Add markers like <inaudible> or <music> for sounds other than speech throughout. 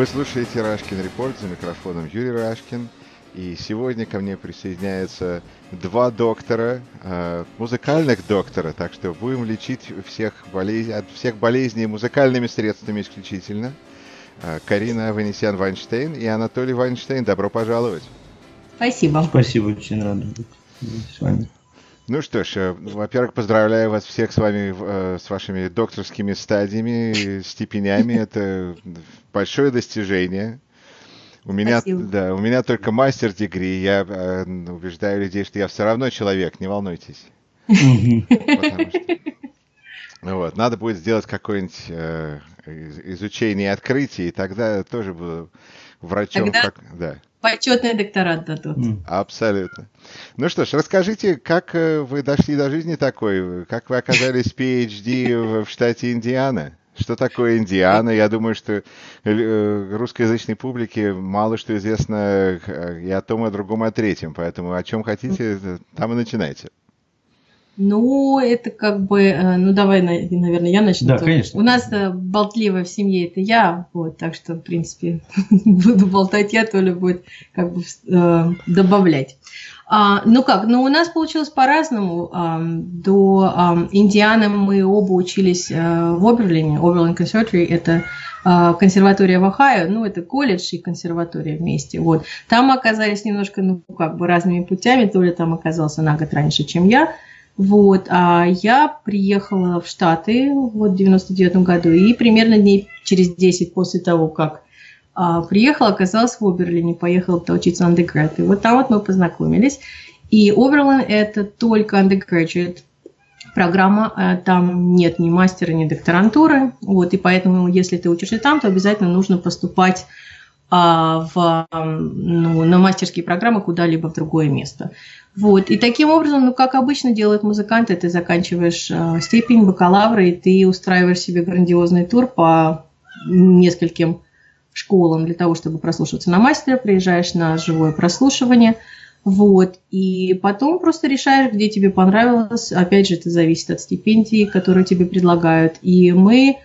Вы слушаете Рашкин Репорт за микрофоном Юрий Рашкин. И сегодня ко мне присоединяются два доктора, э, музыкальных доктора, так что будем лечить всех болез... от всех болезней музыкальными средствами исключительно. Э, Карина Ванесян-Вайнштейн и Анатолий Вайнштейн. Добро пожаловать. Спасибо. Спасибо, очень рад быть с вами. Ну что ж, э, во-первых, поздравляю вас всех с вами, э, с вашими докторскими стадиями, степенями. <laughs> Это большое достижение. У меня, Спасибо. да, у меня только мастер дегри. Я э, убеждаю людей, что я все равно человек, не волнуйтесь. Ну вот, надо будет сделать какое-нибудь э, из- изучение открытий, и тогда тоже буду врачом. Тогда- Как... Да, Почетный докторат дадут. Абсолютно. Ну что ж, расскажите, как э, вы дошли до жизни такой, как вы оказались PhD в, в штате Индиана? Что такое Индиана? Я думаю, что э, русскоязычной публике мало что известно э, и о том, и о другом, и о третьем. Поэтому о чем хотите, э, там и начинайте. Ну, это как бы, э, ну давай, на- наверное, я начну. Да, тоже. конечно. У нас болтливая в семье это я, вот, так что, в принципе, <laughs> буду болтать я, Толя будет как бы э, добавлять. А, ну как, ну у нас получилось по-разному. Ам, До ам, Индианы мы оба учились э, в Оберлине, Оберлин Conservatory, это э, консерватория в Ohio, ну это колледж и консерватория вместе. Вот. Там оказались немножко, ну как бы разными путями, Толя там оказался на год раньше, чем я. Вот, а я приехала в Штаты вот, в 99 году, и примерно дней через 10 после того, как а, приехала, оказалась в Оберлине, поехала учиться undergrad. И вот там вот мы познакомились. И Оберлин – это только undergraduate программа, а там нет ни мастера, ни докторантуры. Вот, и поэтому, если ты учишься там, то обязательно нужно поступать в, ам, ну, на мастерские программы куда-либо в другое место. Вот. И таким образом, ну, как обычно делают музыканты, ты заканчиваешь э, степень бакалавра, и ты устраиваешь себе грандиозный тур по нескольким школам для того, чтобы прослушиваться на мастера, приезжаешь на живое прослушивание, вот, и потом просто решаешь, где тебе понравилось. Опять же, это зависит от стипендии, которую тебе предлагают. И мы,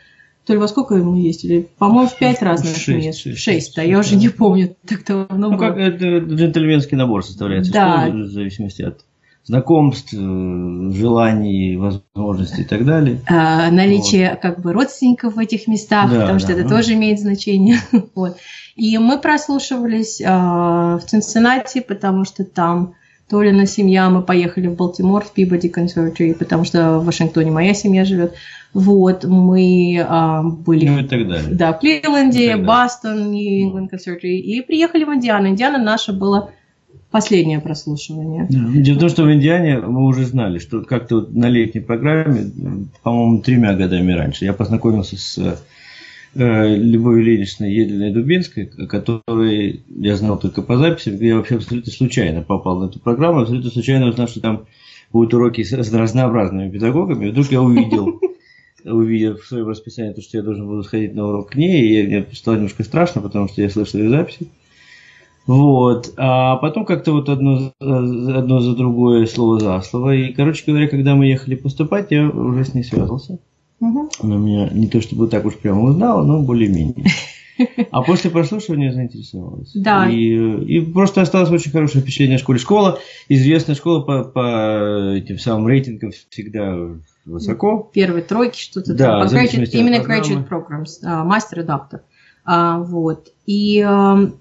то ли во сколько мы ездили? По-моему, в пять разных Шесть, мест. шесть, Шесть, да, я уже не помню, так давно Ну, было. как это джентльменский набор составляется, Да. в зависимости от знакомств, э, желаний, возможностей и так далее. А, наличие как бы родственников в этих местах, Да, потому что да, это ну. тоже имеет значение. <laughs> вот. И мы прослушивались а, в Цинциннати, потому что там Толина семья, мы поехали в Балтимор, в Пибоди Conservatory, потому что в Вашингтоне моя семья живет. Вот, мы а, были Ну и так далее. да, в Кливленде. Бостон, Нью-Ингланд Conservatory, и приехали в Индиану. Индиана наша было последнее прослушивание. Да. Дело в том, что в Индиане мы уже знали, что как-то вот на летней программе, по-моему, тремя годами раньше, я познакомился с э, Любовью Леничной Едлиной Дубинской, которой я знал только по записям, я вообще абсолютно случайно попал на эту программу, абсолютно случайно узнал, что там будут уроки с с разнообразными педагогами, и вдруг я увидел, <laughs> увидел в своем расписании то, что я должен буду сходить на урок к ней, и мне стало немножко страшно, потому что я слышал ее записи. Вот. А потом как-то вот одно, одно за другое, слово за слово. И, короче говоря, когда мы ехали поступать, я уже с ней связался. Мгм. Она меня не то чтобы так уж прямо узнала, но более-менее. <laughs> А после прослушивания заинтересовалась. Да. И, и просто осталось очень хорошее впечатление о школе. Школа, известная школа по, по этим самым рейтингам всегда высоко. первой тройки, что-то Да, там. graduate- именно программы. graduate programs, а, мастер и доктор. А, вот. И а,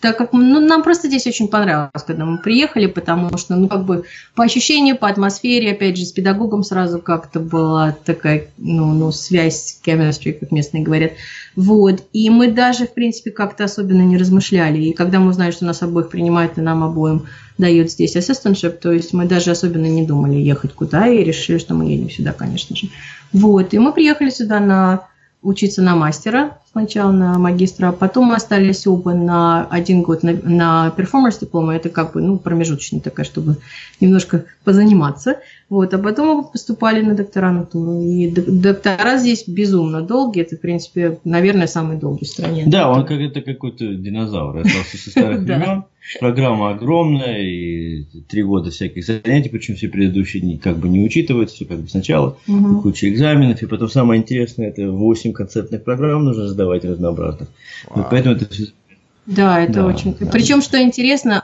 так как ну, нам просто здесь очень понравилось, когда мы приехали, потому что, ну, как бы по ощущению, по атмосфере, опять же, с педагогом сразу как-то была такая, ну, ну связь, chemistry, как местные говорят. Вот. И мы даже, в принципе, как-то особенно не размышляли. И когда мы узнали, что нас обоих принимают, и нам обоим дают здесь assistantship, то есть мы даже особенно не думали ехать куда, и решили, что мы едем сюда, конечно же. Вот. И мы приехали сюда на учиться на мастера, сначала на магистра, а потом мы остались оба на один год на, на performance диплома, это как бы, ну, промежуточная такая, чтобы немножко позаниматься, вот, а потом мы поступали на докторантуру, и док- доктора здесь безумно долгие, это, в принципе, наверное, самый долгий в стране. Да, он как это какой-то динозавр, остался со старых <laughs> времен. программа огромная, и три года всяких занятий, причем все предыдущие как бы не учитываются, все как бы сначала, угу. куча экзаменов, и потом самое интересное, это 8 концертных программ нужно сдавать разнообразных. Вот поэтому это все да, это да, очень. Да. Причем, что интересно,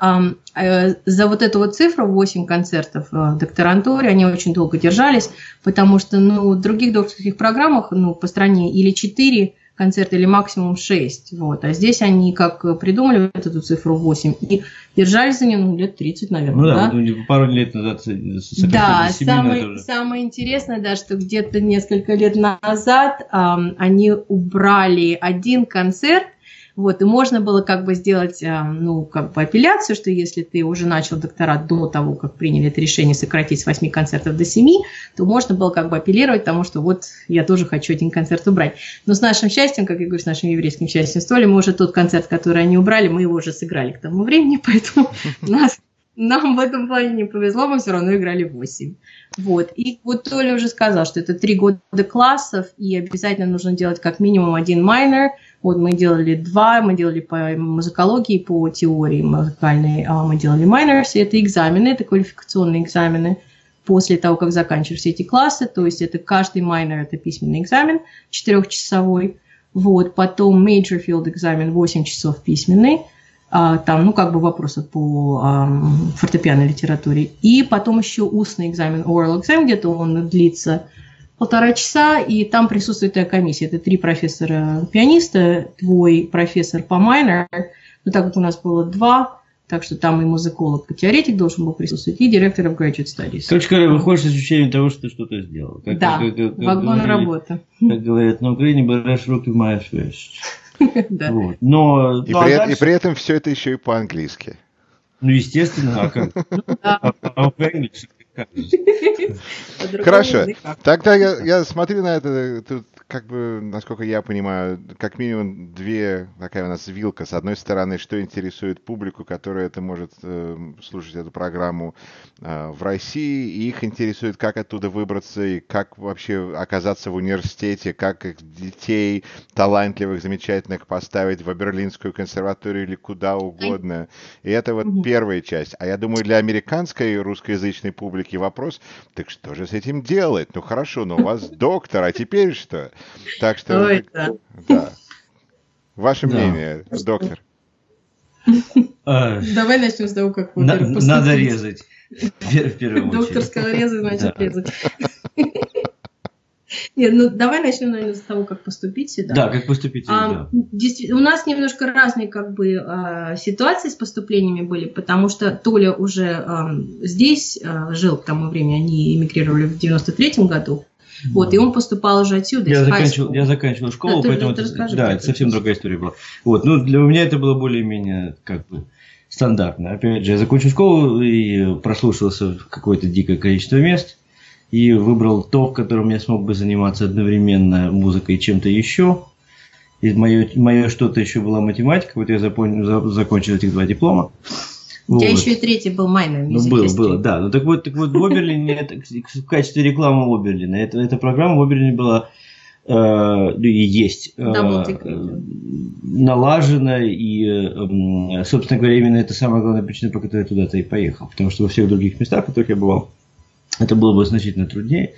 а, за вот эту вот цифру 8 концертов а, в докторантуре они очень долго держались, потому что ну, в других докторских программах ну, по стране или 4 концерта или максимум 6. Вот. А здесь они как придумали вот эту цифру 8 и держались за нее ну, лет 30, наверное. Ну да, да? пару лет назад Да, самое, самое интересное, да, что где-то несколько лет назад э, они убрали один концерт, вот, и можно было как бы сделать, э, ну, как бы апелляцию, что если ты уже начал докторат до того, как приняли это решение сократить с 8 концертов до 7, то можно было как бы апеллировать тому, что вот я тоже хочу один концерт убрать. Но с нашим счастьем, как я говорю, с нашим еврейским счастьем, с мы уже тот концерт, который они убрали, мы его уже сыграли к тому времени, <laughs> поэтому <laughs> нас нам в этом плане не повезло, мы все равно играли 8. Вот. И вот Толя уже сказал, что это три года классов, и обязательно нужно делать как минимум один майнер – вот мы делали два, мы делали по музыкологии, по теории музыкальной, а мы делали minors, и это экзамены, это квалификационные экзамены. После того, как заканчиваешь все эти классы, то есть это каждый майнер это письменный экзамен четырехчасовой, вот, потом major field экзамен 8 часов письменный, а, там, ну, как бы вопросы по а, фортепианной литературе, и потом еще устный экзамен, oral exam, где-то он длится полтора часа, и там присутствует твоя комиссия. Это три профессора-пианиста, твой профессор по майнер, ну так как у нас было два, так что там и музыколог, и теоретик должен был присутствовать, и директор of graduate studies. Короче говоря, выходишь с ощущением того, что ты что-то сделал. Как, да, как, как, как вагон говорили, работы. Как говорят на Украине, берешь руки, маешь вещь. <laughs> Да. Вот. Но, и, ну, а при, дальше... и при этом все это еще и по-английски. Ну, естественно, а как? <laughs> Хорошо. Тогда я, я смотрю на это, тут как бы, насколько я понимаю, как минимум две, такая у нас вилка. С одной стороны, что интересует публику, которая это может э, слушать эту программу э, в России, и их интересует, как оттуда выбраться, и как вообще оказаться в университете, как их детей талантливых, замечательных поставить в Берлинскую консерваторию или куда угодно. И это вот первая часть. А я думаю, для американской русскоязычной публики вопрос, так что же с этим делать? Ну хорошо, но у вас доктор, а теперь что? Так что... Ой, да. да. Ваше да. мнение, доктор? А, Давай начнем с того, как Надо резать. Доктор сказал резать, значит резать. <laughs> Нет, ну давай начнем, наверное, с того, как поступить сюда. Да, как поступить сюда. А, у нас немножко разные как бы а, ситуации с поступлениями были, потому что Толя уже а, здесь а, жил к тому времени, они эмигрировали в 93-м году, вот, и он поступал уже отсюда. Я, заканчивал, я заканчивал школу, да, поэтому ты, это, да, это совсем другая история была. Вот, ну, для меня это было более-менее как бы стандартно. Опять же, я закончил школу и прослушался какое-то дикое количество мест и выбрал то, в котором я смог бы заниматься одновременно музыкой и чем-то еще. И мое, мое что-то еще была математика. Вот я запомнил, закончил этих два диплома. У тебя вот. еще и третий был майнер Ну, было, было, да. Ну, так вот, так вот в Оберлине, это, в качестве рекламы Оберлина, это, эта программа в Оберлине была э, ну, и есть э, налажена, и, э, собственно говоря, именно это самая главная причина, по которой я туда-то и поехал. Потому что во всех других местах, в которых я бывал, это было бы значительно труднее.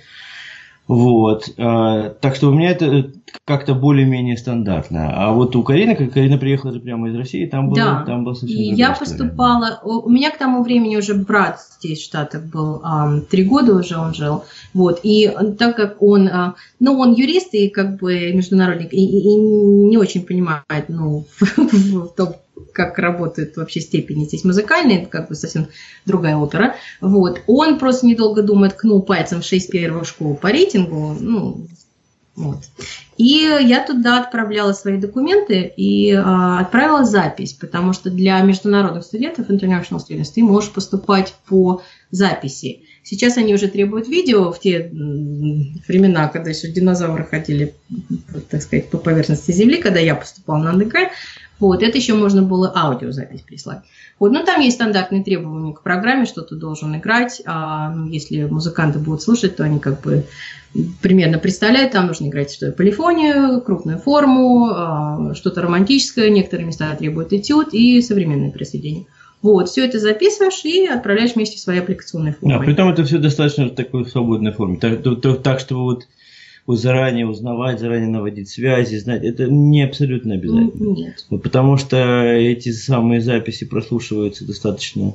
Вот. А, так что у меня это как-то более-менее стандартно. А вот у Карины, как Карина приехала же прямо из России, там было, да. там было совсем И я история. поступала... У меня к тому времени уже брат здесь в Штатах был, три года уже он жил. Вот. И так как он... А, ну, он юрист и как бы международник, и, и, и не очень понимает, ну, <laughs> в том, как работают вообще степени здесь музыкальные, это как бы совсем другая опера. Вот. Он просто недолго думая ткнул пальцем в 6 первых школ по рейтингу, ну, вот. И я туда отправляла свои документы и а, отправила запись, потому что для международных студентов, international students, ты можешь поступать по записи. Сейчас они уже требуют видео в те времена, когда еще динозавры ходили, так сказать, по поверхности Земли, когда я поступала на андеград. Вот, это еще можно было аудиозапись прислать. Вот, ну там есть стандартные требования к программе, что ты должен играть. А, ну, если музыканты будут слушать, то они как бы примерно представляют, там нужно играть что то полифонию, крупную форму, а, что-то романтическое, некоторые места требуют этюд и современные произведения. Вот, все это записываешь и отправляешь вместе в свои аппликационные формы. Да, при этом это все достаточно в такой свободной форме. Так, то, то, так вот, вот заранее узнавать, заранее наводить связи, знать, это не абсолютно обязательно. Нет. Потому что эти самые записи прослушиваются достаточно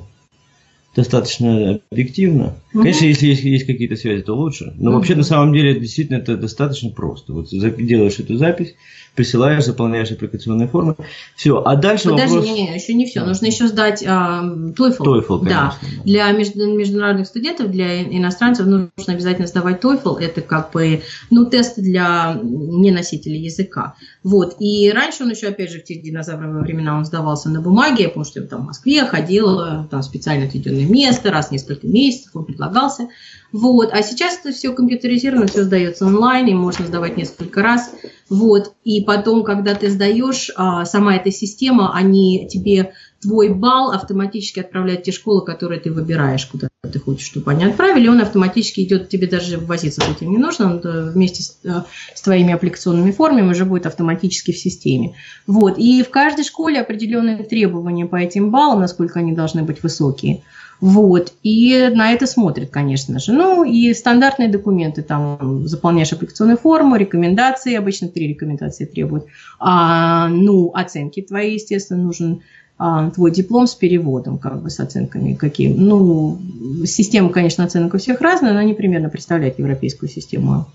достаточно объективно. Угу. Конечно, если есть, есть какие-то связи, то лучше. Но угу. вообще на самом деле действительно это достаточно просто. Вот делаешь эту запись, присылаешь, заполняешь аппликационные формы. Все. А дальше Подожди, вопрос... не, не, еще не все. Нужно еще сдать а, TOEFL. TOEFL, конечно. Да. Для международных студентов, для иностранцев нужно обязательно сдавать TOEFL. Это как бы, ну, тест для неносителей языка. Вот. И раньше он еще, опять же, в те динозавровые времена он сдавался на бумаге. потому что там в Москве ходил, там специально отведенное место, раз в несколько месяцев он предлагался. Вот. А сейчас это все компьютеризировано, все сдается онлайн, и можно сдавать несколько раз. Вот. И потом, когда ты сдаешь, а, сама эта система, они тебе твой балл автоматически отправляет в те школы, которые ты выбираешь, куда ты хочешь, чтобы они отправили, он автоматически идет, тебе даже возиться с этим не нужно, он э, вместе с, э, с твоими аппликационными формами уже будет автоматически в системе. Вот. И в каждой школе определенные требования по этим баллам, насколько они должны быть высокие. Вот. И на это смотрят, конечно же. Ну, и стандартные документы, там, заполняешь аппликационную форму, рекомендации, обычно три рекомендации требуют. А, ну, оценки твои, естественно, нужен а, твой диплом с переводом, как бы с оценками какие. Ну, система, конечно, оценок у всех разная, но они примерно представляют европейскую систему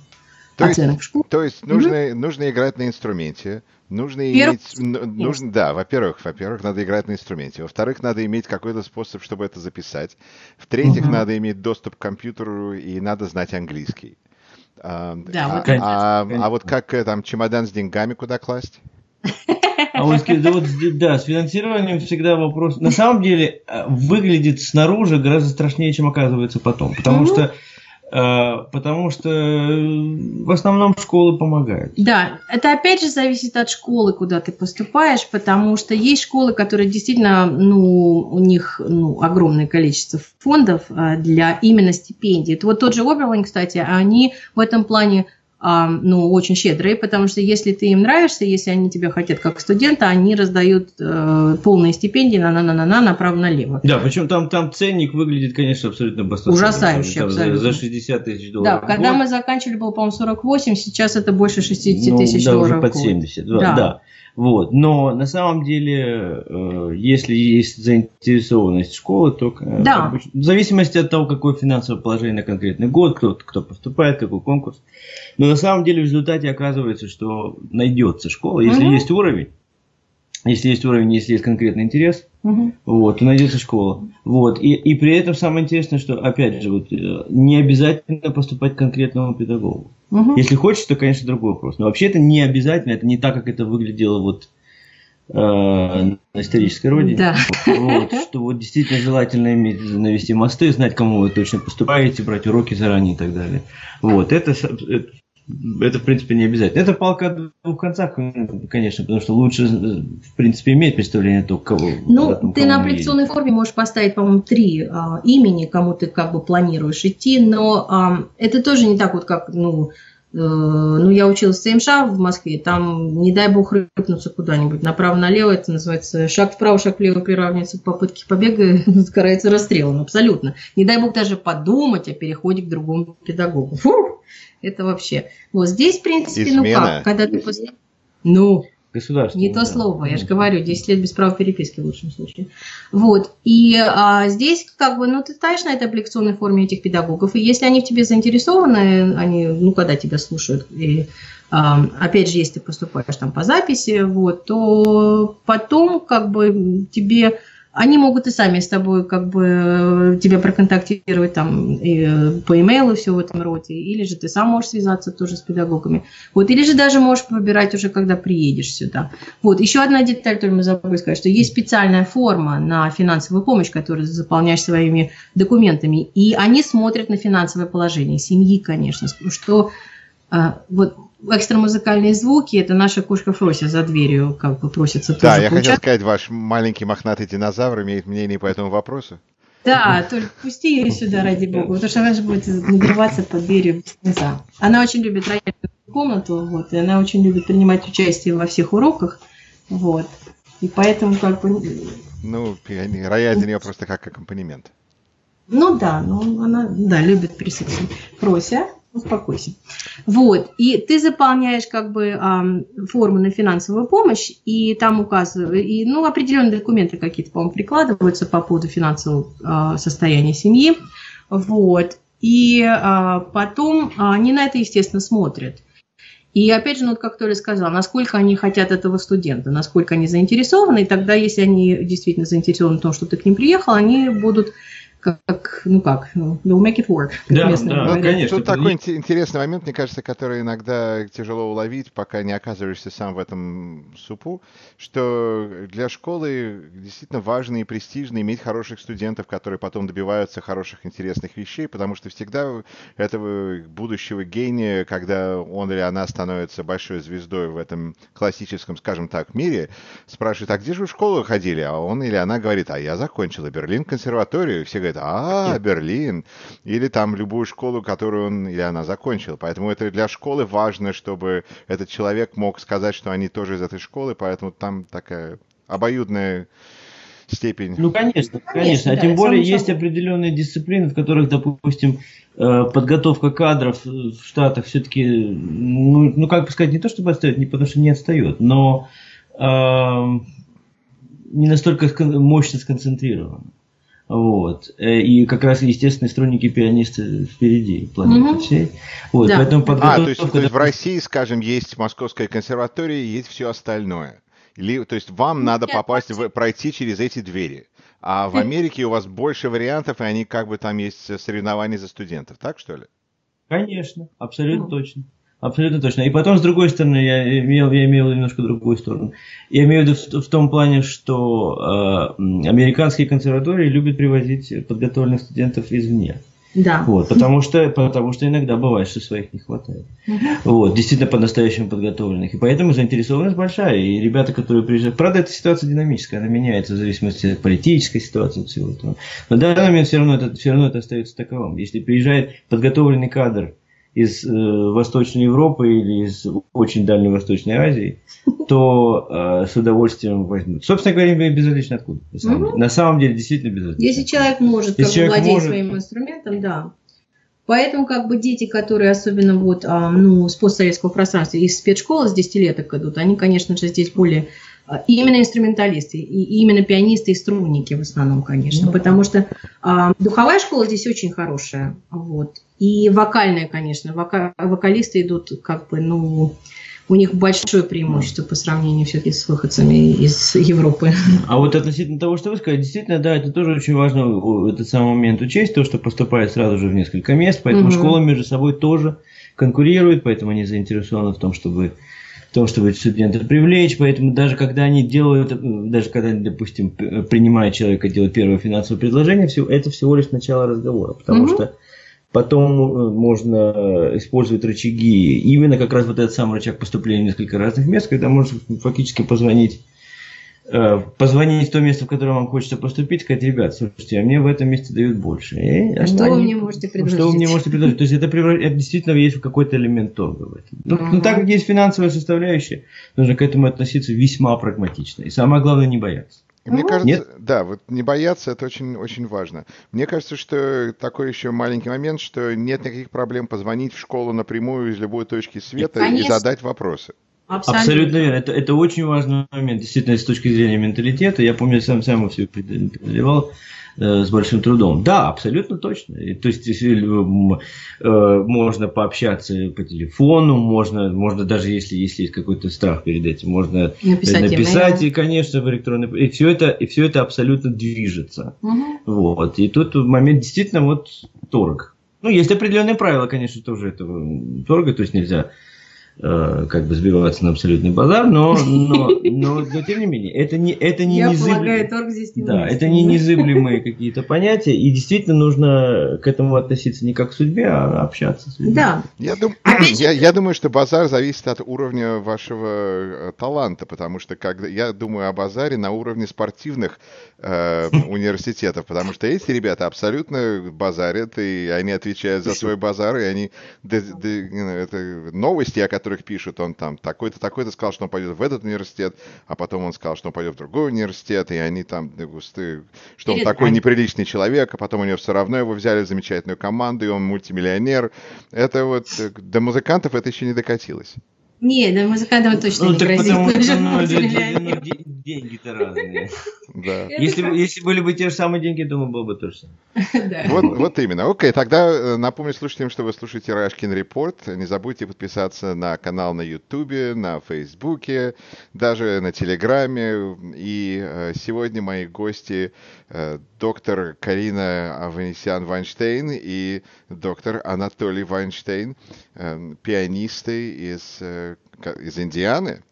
то оценок есть, в школе. То есть нужно, mm-hmm. нужно играть на инструменте, Нужно иметь, нужно, да, во-первых, во-первых, надо играть на инструменте. Во-вторых, надо иметь какой-то способ, чтобы это записать. В-третьих, угу. надо иметь доступ к компьютеру и надо знать английский. А, да, а, вот а, а вот как э, там чемодан с деньгами куда класть? А вот, да, вот, да, с финансированием всегда вопрос. На самом деле э, выглядит снаружи гораздо страшнее, чем оказывается потом. Потому что потому что э, в основном школы помогают. Да, это опять же зависит от школы, куда ты поступаешь, потому что есть школы, которые действительно, ну, у них ну, огромное количество фондов э, для именно стипендий. Это вот тот же Оберлайн, кстати, они в этом плане ну, очень щедрые, потому что если ты им нравишься, если они тебя хотят как студента, они раздают э, полные стипендии на на на на на направо-налево. Да, причем там, там ценник выглядит, конечно, абсолютно баста. Ужасающе, абсолютно. За, за 60 тысяч долларов. Да, когда мы заканчивали, было, по-моему, 48, сейчас это больше 60 ну, тысяч да, долларов. уже под 70, да. да. Вот. Но на самом деле, э, если есть заинтересованность школы, то э, да. в зависимости от того, какое финансовое положение на конкретный год, кто, кто поступает, какой конкурс. Но на самом деле в результате оказывается, что найдется школа, если угу. есть уровень, если есть уровень, если есть конкретный интерес, угу. вот, то найдется школа. Вот. И, и при этом самое интересное, что, опять же, вот, э, не обязательно поступать к конкретному педагогу. Угу. Если хочешь, то, конечно, другой вопрос. Но вообще это не обязательно, это не так, как это выглядело вот э, на исторической родине. Да. Вот, что вот действительно желательно иметь, навести мосты, знать, кому вы точно поступаете, брать уроки заранее и так далее. Вот, это, это это, в принципе, не обязательно. Это палка о двух концах, конечно, потому что лучше, в принципе, иметь представление о том, кого. Ну, этом, ты на аппликационной форме можешь поставить, по-моему, три а, имени, кому ты как бы планируешь идти, но а, это тоже не так вот, как, ну, э, ну, я училась в ЦМШ в Москве, там, не дай бог, рыпнуться куда-нибудь направо-налево, это называется шаг вправо, шаг влево приравнивается к попытке побега, <laughs> карается расстрелом, абсолютно. Не дай бог даже подумать о переходе к другому педагогу. Фух! Это вообще. Вот здесь, в принципе, Измена. ну как, когда ты после... Ну, не то слово, я же говорю, 10 лет без права переписки в лучшем случае. Вот, и а, здесь как бы, ну, ты ставишь на этой аппликационной форме этих педагогов, и если они в тебе заинтересованы, они, ну, когда тебя слушают, и а, опять же, если ты поступаешь там по записи, вот, то потом как бы тебе они могут и сами с тобой как бы э, тебя проконтактировать там и э, по имейлу все в этом роде, или же ты сам можешь связаться тоже с педагогами. Вот, или же даже можешь выбирать уже, когда приедешь сюда. Вот, еще одна деталь, которую мы забыли сказать, что есть специальная форма на финансовую помощь, которую заполняешь своими документами, и они смотрят на финансовое положение семьи, конечно, что а, вот экстрамузыкальные звуки, это наша кошка Фрося за дверью как бы просится тоже Да, я хотел сказать, ваш маленький мохнатый динозавр имеет мнение по этому вопросу. Да, только пусти ее сюда, ради бога, потому что она же будет нагреваться под дверью конца. Она очень любит рояльную комнату, вот, и она очень любит принимать участие во всех уроках, вот. И поэтому как бы ну, рояль для нее просто как аккомпанемент. Ну да, ну она, да, любит присутствие. Прося, успокойся. Вот, и ты заполняешь как бы э, форму на финансовую помощь, и там указывают, и, ну, определенные документы какие-то, по-моему, прикладываются по поводу финансового э, состояния семьи, вот, и э, потом они на это, естественно, смотрят. И опять же, ну, вот как Толя сказал, насколько они хотят этого студента, насколько они заинтересованы, и тогда, если они действительно заинтересованы в том, что ты к ним приехал, они будут как, ну как, ну, we'll make it work. Да, да, ну, конечно. Тут такой интересный момент, мне кажется, который иногда тяжело уловить, пока не оказываешься сам в этом супу, что для школы действительно важно и престижно иметь хороших студентов, которые потом добиваются хороших, интересных вещей, потому что всегда этого будущего гения, когда он или она становится большой звездой в этом классическом, скажем так, мире, спрашивают, а где же вы в школу ходили? А он или она говорит, а я закончила Берлин консерваторию. Все говорят, а, Берлин, или там любую школу, которую он или она закончил. Поэтому это для школы важно, чтобы этот человек мог сказать, что они тоже из этой школы, поэтому там такая обоюдная степень. Ну, конечно, конечно. конечно а тем более есть определенные дисциплины, в которых, допустим, э, подготовка кадров в Штатах все-таки, ну, ну, как бы сказать, не то чтобы отстает, не потому что не отстает, но э, не настолько мощно сконцентрирована. Вот. Э, и как раз естественные струнники пианисты впереди планеты угу. всей. Вот. Да. Поэтому подготовка... А, то есть, то есть в России, скажем, есть Московская консерватория, есть все остальное. Или, то есть вам Нет, надо попасть, в, пройти через эти двери. А в Америке у вас больше вариантов, и они как бы там есть соревнования за студентов, так что ли? Конечно, абсолютно ну. точно. Абсолютно точно. И потом, с другой стороны, я имел, я имел немножко другую сторону. Я имею в виду в, в том плане, что э, американские консерватории любят привозить подготовленных студентов извне. Да. Вот, потому что, потому что иногда бывает, что своих не хватает. Угу. Вот, действительно по-настоящему подготовленных. И поэтому заинтересованность большая. И ребята, которые приезжают... Правда, эта ситуация динамическая, она меняется в зависимости от политической ситуации всего этого. Но в данный момент все равно это, все равно это остается таковым. Если приезжает подготовленный кадр, из э, Восточной Европы или из очень Дальней Восточной Азии, <laughs> то э, с удовольствием возьмут. Собственно говоря, безразлично откуда. На самом, угу. деле. на самом деле, действительно безразлично. Если человек может как человек владеть может... своим инструментом, да. Поэтому как бы дети, которые особенно вот, а, ну, с постсоветского пространства, из спецшколы с 10 лет идут, они, конечно же, здесь более а, именно инструменталисты, и именно пианисты и струнники в основном, конечно, ну, потому что а, духовая школа здесь очень хорошая, вот, и вокальная, конечно, вока, вокалисты идут как бы, ну, у них большое преимущество по сравнению все-таки с выходцами из Европы. А вот относительно того, что вы сказали, действительно, да, это тоже очень важно этот самый момент учесть, то, что поступает сразу же в несколько мест, поэтому угу. школы между собой тоже конкурируют, поэтому они заинтересованы в том, чтобы в том, чтобы студентов привлечь, поэтому даже когда они делают, даже когда допустим, принимают человека делать первое финансовое предложение, все, это всего лишь начало разговора, потому угу. что Потом э, можно использовать рычаги. Именно как раз вот этот самый рычаг поступления в несколько разных мест, когда можно фактически позвонить э, позвонить в то место, в которое вам хочется поступить, сказать, ребят, слушайте, а мне в этом месте дают больше. И а что вы мне можете предложить? Что вы мне можете предложить? То есть это, это действительно есть какой-то элемент торга в этом. Но, uh-huh. но так как есть финансовая составляющая, нужно к этому относиться весьма прагматично. И самое главное не бояться. Мне ну, кажется, нет? да, вот не бояться это очень, очень важно. Мне кажется, что такой еще маленький момент, что нет никаких проблем позвонить в школу напрямую из любой точки света Конечно. и задать вопросы. Абсолютно, Абсолютно верно. Это, это очень важный момент, действительно, с точки зрения менталитета. Я помню, сам сам все преодолевал. Э, с большим трудом. Да, абсолютно точно. То есть если, э, можно пообщаться по телефону, можно, можно даже если, если есть какой-то страх перед этим, можно написать, написать и, конечно, в электронный... И все это, и все это абсолютно движется. Угу. Вот. И тут момент действительно вот торг. Ну, есть определенные правила, конечно, тоже этого торга, то есть нельзя Э, как бы сбиваться на абсолютный базар, но, но, но, но тем не менее, это не, это не Я незыблемые, торг здесь не да, это не незыблемые какие-то понятия, и действительно нужно к этому относиться не как к судьбе, а общаться с людьми. Да. Я, дум... <clears throat> я, я думаю, что базар зависит от уровня вашего э, таланта, потому что когда я думаю о базаре на уровне спортивных э, <laughs> университетов, потому что эти ребята абсолютно базарят, и они отвечают за свой базар, и они... это новости, о которых которых пишут, он там такой-то, такой-то сказал, что он пойдет в этот университет, а потом он сказал, что он пойдет в другой университет, и они там густые, что он такой неприличный человек, а потом у него все равно его взяли в замечательную команду, и он мультимиллионер. Это вот э, до музыкантов это еще не докатилось. Не, да музыкантам точно ну, не грозит. Потому что ну, деньги-то разные. <laughs> Да. Если, если были бы те же самые деньги, думаю, было бы то же самое. <laughs> Вот, вот именно. Окей, тогда э, напомню слушателям, что вы слушаете Рашкин Репорт. Не забудьте подписаться на канал на Ютубе, на Фейсбуке, даже на Телеграме. И э, сегодня мои гости э, доктор Карина Аванесян-Вайнштейн и доктор Анатолий Вайнштейн, пианисты из из Индианы.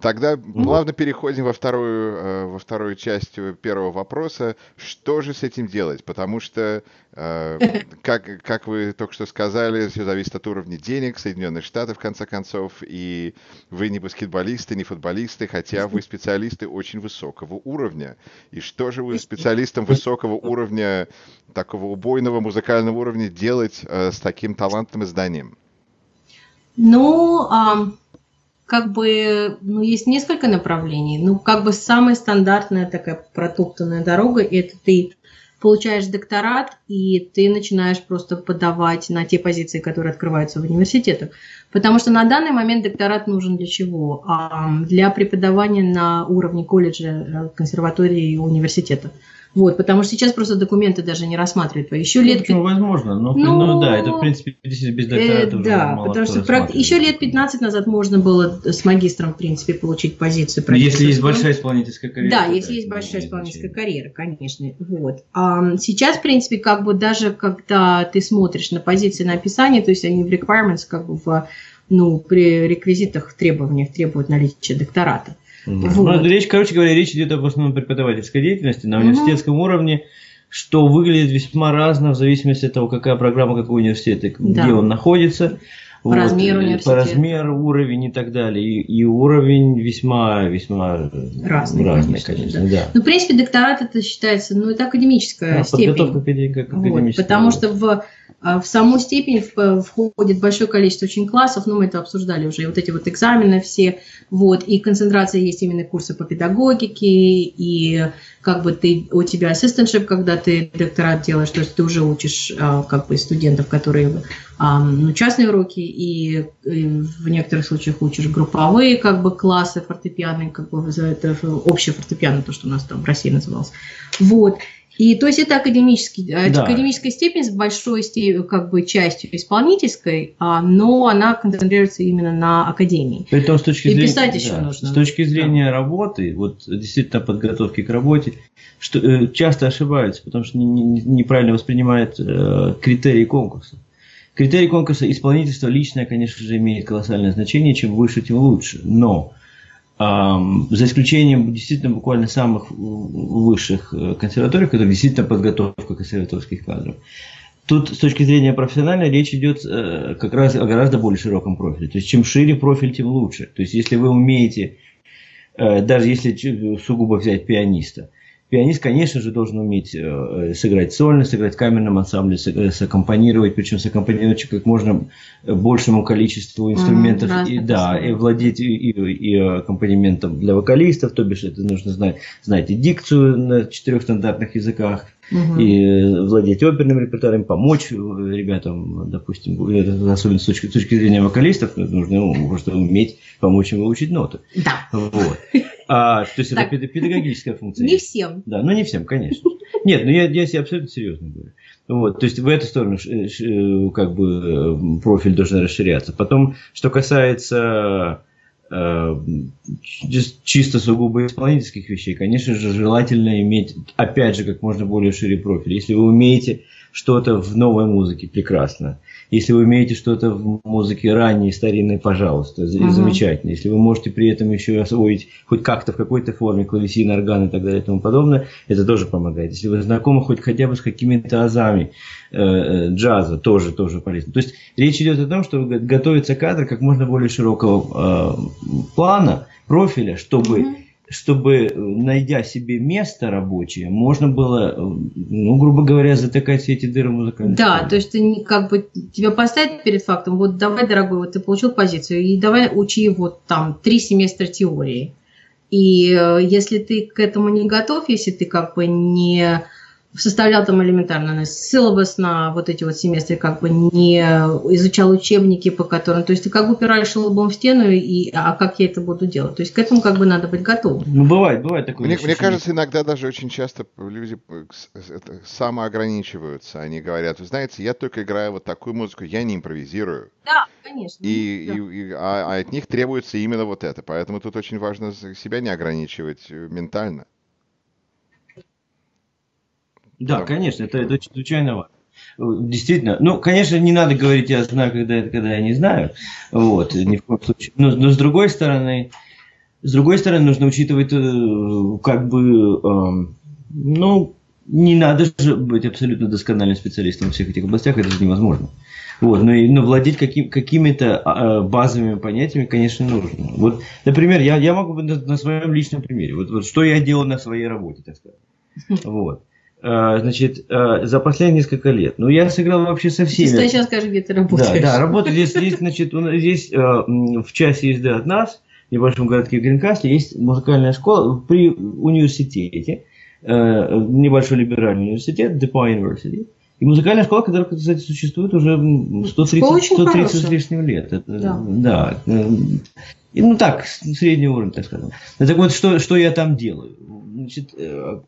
Тогда плавно переходим во вторую, э, во вторую часть первого вопроса. Что же с этим делать? Потому что, э, <laughs> как, как вы только что сказали, все зависит от уровня денег Соединенных Штатов, в конце концов, и вы не баскетболисты, не футболисты, хотя вы <laughs> специалисты очень высокого уровня. И что же вы специалистам <laughs> высокого уровня, такого убойного музыкального уровня делать э, с таким талантным изданием? Ну, um как бы, ну, есть несколько направлений. Ну, как бы самая стандартная такая протоптанная дорога – это ты получаешь докторат, и ты начинаешь просто подавать на те позиции, которые открываются в университетах. Потому что на данный момент докторат нужен для чего? Для преподавания на уровне колледжа, консерватории и университета. Вот, потому что сейчас просто документы даже не рассматривают. Еще лет... Ну, возможно, но, ну, ну да, это в принципе без доктората э, Да, потому что практи... еще лет 15 назад можно было с магистром, в принципе, получить позицию. Если есть большая исполнительская карьера. Да, если есть большая исполнительская карьера, конечно. Вот. А сейчас, в принципе, как бы даже когда ты смотришь на позиции на описание, то есть они в requirements, как бы в ну, при реквизитах, требованиях требуют наличия доктората. Вот. Ну, речь, короче говоря, речь идет об основном преподавательской деятельности на университетском угу. уровне, что выглядит весьма разно в зависимости от того, какая программа, какой университет, да. где он находится. По вот, размеру университета. По размеру, уровень и так далее. И, и уровень весьма, весьма разный, разный конечно. конечно да. Да. Ну, в принципе, докторат это считается, ну, это академическая да, степень. Подготовка к, вот, Потому что в в саму степень входит большое количество очень классов, но мы это обсуждали уже, и вот эти вот экзамены все, вот, и концентрация есть именно курсы по педагогике, и как бы ты, у тебя ассистентшип, когда ты докторат делаешь, то есть ты уже учишь а, как бы студентов, которые ну, частные уроки, и, и в некоторых случаях учишь групповые как бы классы фортепиано, как бы это общее фортепиано, то, что у нас там в России называлось. Вот. И то есть это академический, э, да. академическая степень с большой как бы, частью исполнительской, а, но она концентрируется именно на академии. Поэтому с точки и зрения, писать еще да, нужно. С точки зрения да. работы, вот действительно подготовки к работе, что, э, часто ошибаются, потому что не, не, неправильно воспринимают э, критерии конкурса. Критерий конкурса исполнительства личное, конечно же, имеет колоссальное значение, чем выше, тем лучше. Но за исключением действительно буквально самых высших э, консерваторий, которые действительно подготовка консерваторских кадров. Тут с точки зрения профессиональной речь идет э, как раз о гораздо более широком профиле. То есть чем шире профиль, тем лучше. То есть если вы умеете, э, даже если сугубо взять пианиста, Пианист, конечно же, должен уметь э, сыграть сольно, сыграть в камерном ансамбле, саккомпанировать, причем саккомпанировать как можно большему количеству инструментов, mm, и, да, и владеть и, и, и аккомпанементом для вокалистов, то бишь это нужно знать, знать и дикцию на четырех стандартных языках, угу. и владеть оперным репертуаром, помочь ребятам, допустим, особенно с точки, с точки зрения вокалистов, нужно ну, просто уметь помочь им выучить ноты. Да. Вот. А, то есть так, это педагогическая функция. Не всем. Да, ну не всем, конечно. Нет, ну я, я себе абсолютно серьезно говорю. Вот, то есть в эту сторону э, как бы профиль должен расширяться. Потом, что касается э, чисто сугубо исполнительских вещей, конечно же, желательно иметь, опять же, как можно более шире профиль. Если вы умеете что-то в новой музыке, прекрасно. Если вы умеете что-то в музыке ранней, старинной, пожалуйста, uh-huh. замечательно. Если вы можете при этом еще освоить хоть как-то в какой-то форме клавесин, орган и так далее и тому подобное, это тоже помогает. Если вы знакомы хоть хотя бы с какими-то азами э, э, джаза, тоже, тоже полезно. То есть речь идет о том, что готовится кадр как можно более широкого э, плана, профиля, чтобы uh-huh чтобы, э, найдя себе место рабочее, можно было, э, ну, грубо говоря, затыкать все эти дыры музыкальной Да, школе. то есть ты как бы тебя поставить перед фактом, вот давай, дорогой, вот ты получил позицию, и давай учи вот там три семестра теории. И э, если ты к этому не готов, если ты как бы не составлял там элементарно на силабус на вот эти вот семестры, как бы не изучал учебники, по которым, то есть ты как бы упираешь лбом в стену, и, а как я это буду делать? То есть к этому как бы надо быть готовым. Ну, бывает, бывает такое. Мне, мне кажется, иногда даже очень часто люди э, это, самоограничиваются. Они говорят, вы знаете, я только играю вот такую музыку, я не импровизирую. Да, конечно. И, Да. и- и- а, а от них требуется именно вот это. Поэтому тут очень важно себя не ограничивать э, ментально. Да, Да. конечно, это, это чрезвычайно важно. Э, Действительно, ну, конечно, не надо говорить, я знаю, когда это, когда я не знаю, вот, ни в коем случае. Но, но с другой стороны, с другой стороны, нужно учитывать, э, как бы, эм, ну, не надо же быть абсолютно доскональным специалистом во всех этих областях, это же невозможно. Вот, но, но владеть каким, какими-то а, базовыми понятиями, конечно, нужно. Вот, например, я, я могу на, на своем личном примере. Вот, вот что я делал на своей работе, так сказать. <laughs> Вот. А, Значит, а, за последние несколько лет. Ну, я сыграл вообще со Ты всеми. сейчас скажешь, где ты работаешь. Да, да, работа здесь, здесь, значит, здесь э, в часе езды от нас, в небольшом городке Гринкасле, есть музыкальная школа при университете, э, небольшой либеральный университет, DePauw University. И музыкальная школа, которая, кстати, существует уже м, 130, Школа очень 130 с лишним лет. Это, Да. да. И, ну так, средний уровень, так скажем. Ну, Так вот, что, что я там делаю? Значит, э,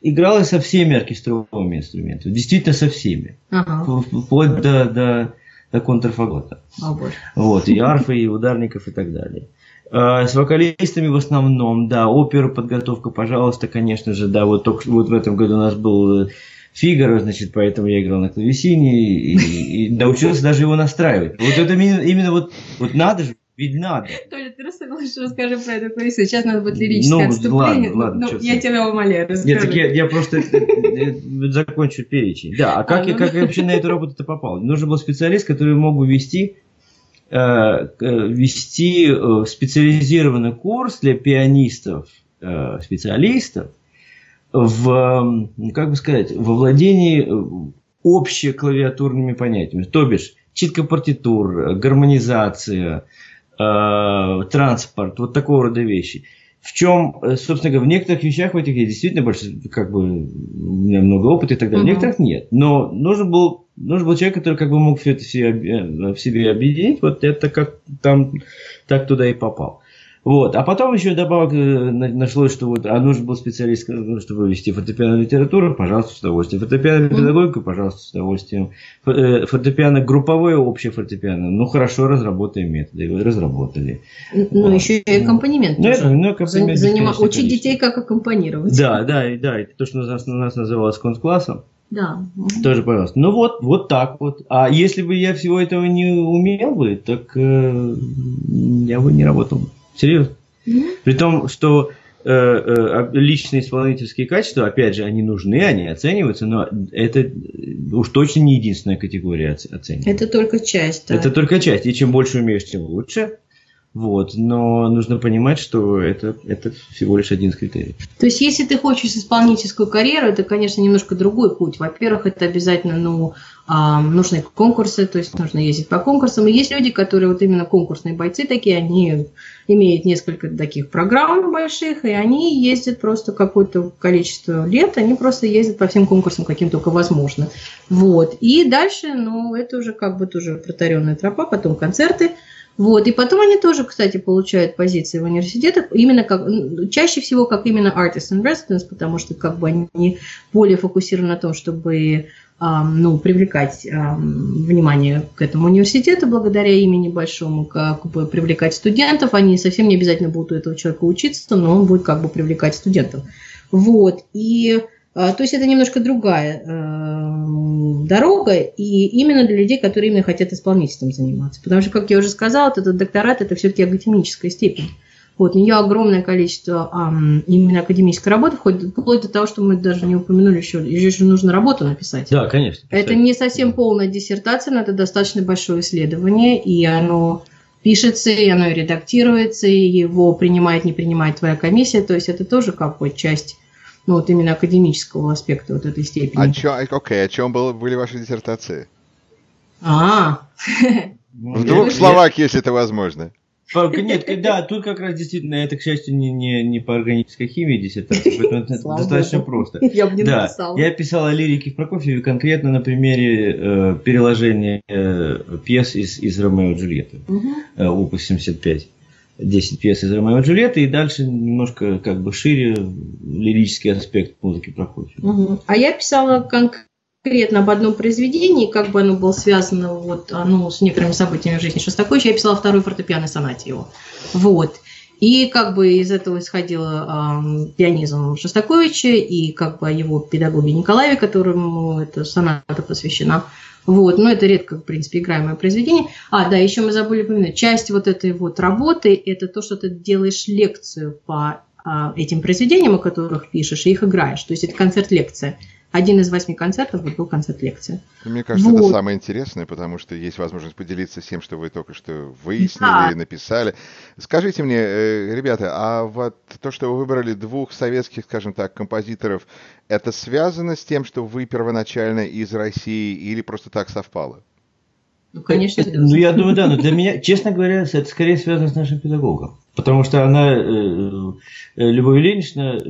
играла со всеми оркестровыми инструментами, действительно со всеми Ага, вплоть до, до, до контрфагота. о боже. Вот, и арфы, и ударников, и так далее. А, С вокалистами в основном, да, оперу, подготовка, пожалуйста, конечно же, да, вот только вот в этом году у нас был э, Фигаро, значит, поэтому я играл на клавесине и, и научился даже его настраивать. Вот это именно, именно вот, вот надо же, ведь надо. <laughs> Толя, ты раз лучше расскажи про эту пьесу. Сейчас нас будет лирическое Ну, отступление. ладно, ладно, Ну, я ты. тебя умоляю, расскажи. Нет, так я, я просто э, э, закончу перечень. Да, а как, А, я, ну как я вообще на эту работу-то попал? Нужен был специалист, который мог бы вести, э, э, вести э, специализированный курс для пианистов, э, специалистов в, э, как бы сказать, во владении э, общеклавиатурными понятиями. То бишь, читка партитур, э, гармонизация, э, транспорт, вот такого рода вещи. В чем, э, собственно говоря, в некоторых вещах в этих я действительно больше, как бы, у меня много опыта и так далее, в Мгм. некоторых нет. Но нужен был, нужен был человек, который как бы мог все это э, в себе объединить, вот это как там, так туда и попал. Вот. А потом еще добавок э, на- нашлось, что вот, а нужен был специалист, ну, чтобы вести фортепианную литературу, пожалуйста, с удовольствием. Фортепианную педагогику, пожалуйста, с удовольствием. Э, Фортепиано групповое, общее фортепиано. Ну, хорошо, разработаем методы. Разработали. Ну, Вот. еще и аккомпанемент Ну, это, ну, аккомпанемент За- занима- Учить количество. детей, как аккомпанировать. Да, да, и да, это то, что у нас, у нас называлось конс-классом. Да. Тоже, пожалуйста. Ну вот, вот так вот. А если бы я всего этого не умел бы, так э, я бы не работал. Серьезно. При том, что э, э, личные исполнительские качества, опять же, они нужны, они оцениваются, но это э, уж точно не единственная категория оц- оценивания. Это только часть. да. Это только часть. И чем больше умеешь, тем лучше. Вот. Но нужно понимать, что это, это всего лишь один из критериев. То есть, если ты хочешь исполнительскую карьеру, это, конечно, немножко другой путь. Во-первых, это обязательно, ну, а, нужны конкурсы, то есть нужно ездить по конкурсам. И есть люди, которые вот именно конкурсные бойцы такие, они имеют несколько таких программ больших, и они ездят просто какое-то количество лет, они просто ездят по всем конкурсам, каким только возможно. Вот. И дальше, ну, это уже как бы тоже протаренная тропа, потом концерты. Вот, и потом они тоже, кстати, получают позиции в университетах, именно как, чаще всего как именно artist in residence, потому что как бы они более фокусированы на том, чтобы ну, привлекать внимание к этому университету благодаря имени большому, как бы привлекать студентов. Они совсем не обязательно будут у этого человека учиться, но он будет как бы привлекать студентов. Вот, и то есть это немножко другая э, дорога, и именно для людей, которые именно хотят исполнительством заниматься. Потому что, как я уже сказала, этот докторат – это все-таки академическая степень. Вот, у нее огромное количество ам, именно академической работы, входит, вплоть до того, что мы даже не упомянули еще, еще нужно работу написать. Да, конечно. Это не совсем полная диссертация, но это достаточно большое исследование, и оно пишется, и оно и редактируется, и его принимает, не принимает твоя комиссия. То есть это тоже как бы часть ну, вот именно академического аспекта вот этой степени. А чё, окей, о чем было, были ваши диссертации? А, В двух словах, если это возможно. Нет, да, тут как раз действительно, это, к счастью, не, не, не по органической химии диссертация, поэтому это Слава достаточно богу. просто. я бы не Да, написала. я писал о лирике в Прокофьеве конкретно на примере э, переложения э, пьес из, из Ромео и Джульетты, Мгм. э, опус 75. 10 пьес из Ромео и Джульетты, и дальше немножко как бы шире лирический аспект музыки Прокофьева. Мгм. А я писала конкретно об одном произведении, как бы оно было связано вот, оно с некоторыми событиями в жизни Шостаковича. Я писала вторую фортепианной сонате его. Вот. И как бы из этого исходил ам, пианизм Шостаковича и как бы его педагоге Николаеве, которому эта соната посвящена. Вот, но это редко, в принципе, играемое произведение. А, да, еще мы забыли упомянуть, часть вот этой вот работы – это то, что ты делаешь лекцию по а, этим произведениям, о которых пишешь, и их играешь. То есть это концерт-лекция. Один из восьми концертов вот был концерт-лекция. Мне кажется, это Вот. самое интересное, потому что есть возможность поделиться всем, что вы только что выяснили Да. и написали. Скажите мне, э, ребята, а вот то, что вы выбрали двух советских, скажем так, композиторов, это связано с тем, что вы первоначально из России или просто так совпало? Ну, конечно, Это- ну, я думаю, да, но для меня, честно говоря, это скорее связано с нашим педагогом. Потому что она, э, э, Любовь Ильинична,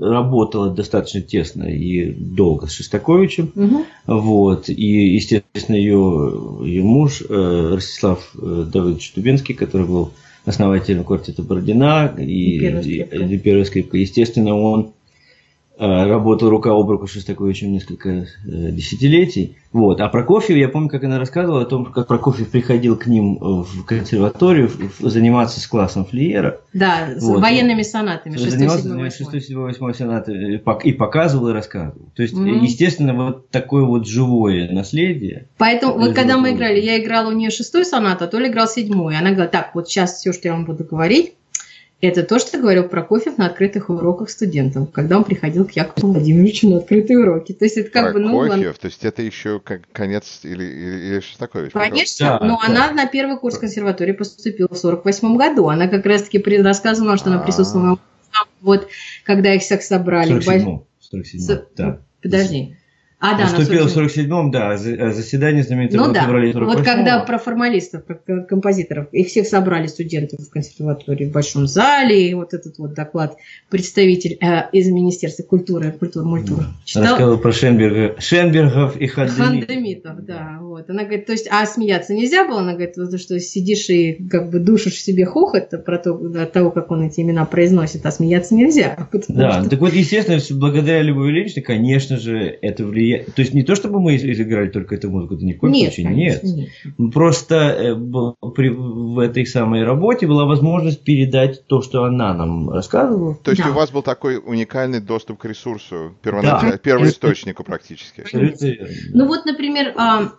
работала достаточно тесно и долго с Шостаковичем. Мгм. Вот. И, естественно, ее, ее муж э, Ростислав Давыдович Тубинский, который был основателем квартета Бородина и, И первая и- скрипка. и первая скрипка. Естественно, он работал рука об руку с Шостаковичем несколько э, десятилетий. Вот. А Прокофьев, я помню, как она рассказывала о том, как Прокофьев приходил к ним э, в консерваторию заниматься с классом Флиера. Да, с Вот. военными сонатами. шестой, Занимался седьмой, восьмой. 6 7 8 сонаты и пок- и показывал, и рассказывал. То есть, Мгм. естественно, вот такое вот живое наследие. Поэтому вот когда мы играли, я играла у нее шестую сонату, а то ли играл седьмую. И Она говорит, так, вот сейчас все, что я вам буду говорить, это то, что говорил Прокофьев на открытых уроках студентам, когда он приходил к Якову Владимировичу на открытые уроки. То есть это как бы, ну, он- Прокофьев, то есть это еще как конец или, или, или Шостакович? пожалуйста. Конечно, Да, но да. она на первый курс консерватории поступила в 48 году. Она как раз-таки рассказывала, что она А. присутствовала вот, когда их всех собрали. В в больш- 47-м. В 47-м, С- да. Подожди. А, да, на Наступило в 47. 47-м, да, а заседание знаменитого Ну да, февраля вот 48-го. когда про формалистов, про композиторов, их всех собрали студенты в консерватории в большом зале, и вот этот вот доклад представитель э, из Министерства культуры, культуры, мультуры читал. Рассказывал про Шенберга, Шенбергов и Хандемитов. Хандемитов, да, вот. Она говорит, то есть, а смеяться нельзя было? Она говорит, вот, что сидишь и как бы душишь в себе хохот про то, от того, как он эти имена произносит, а смеяться нельзя. <laughs> Да, что- так вот, естественно, благодаря Любови Ильиничне, конечно же, это влияет. То есть не то, чтобы мы играли только эту музыку, это ни в коем Нет, случае конечно, нет. нет. Просто э, был- при- в этой самой работе была возможность передать то, что она нам рассказывала. То есть Да. у вас был такой уникальный доступ к ресурсу, первоначально, Да. первоисточнику практически. Ну вот, например, а,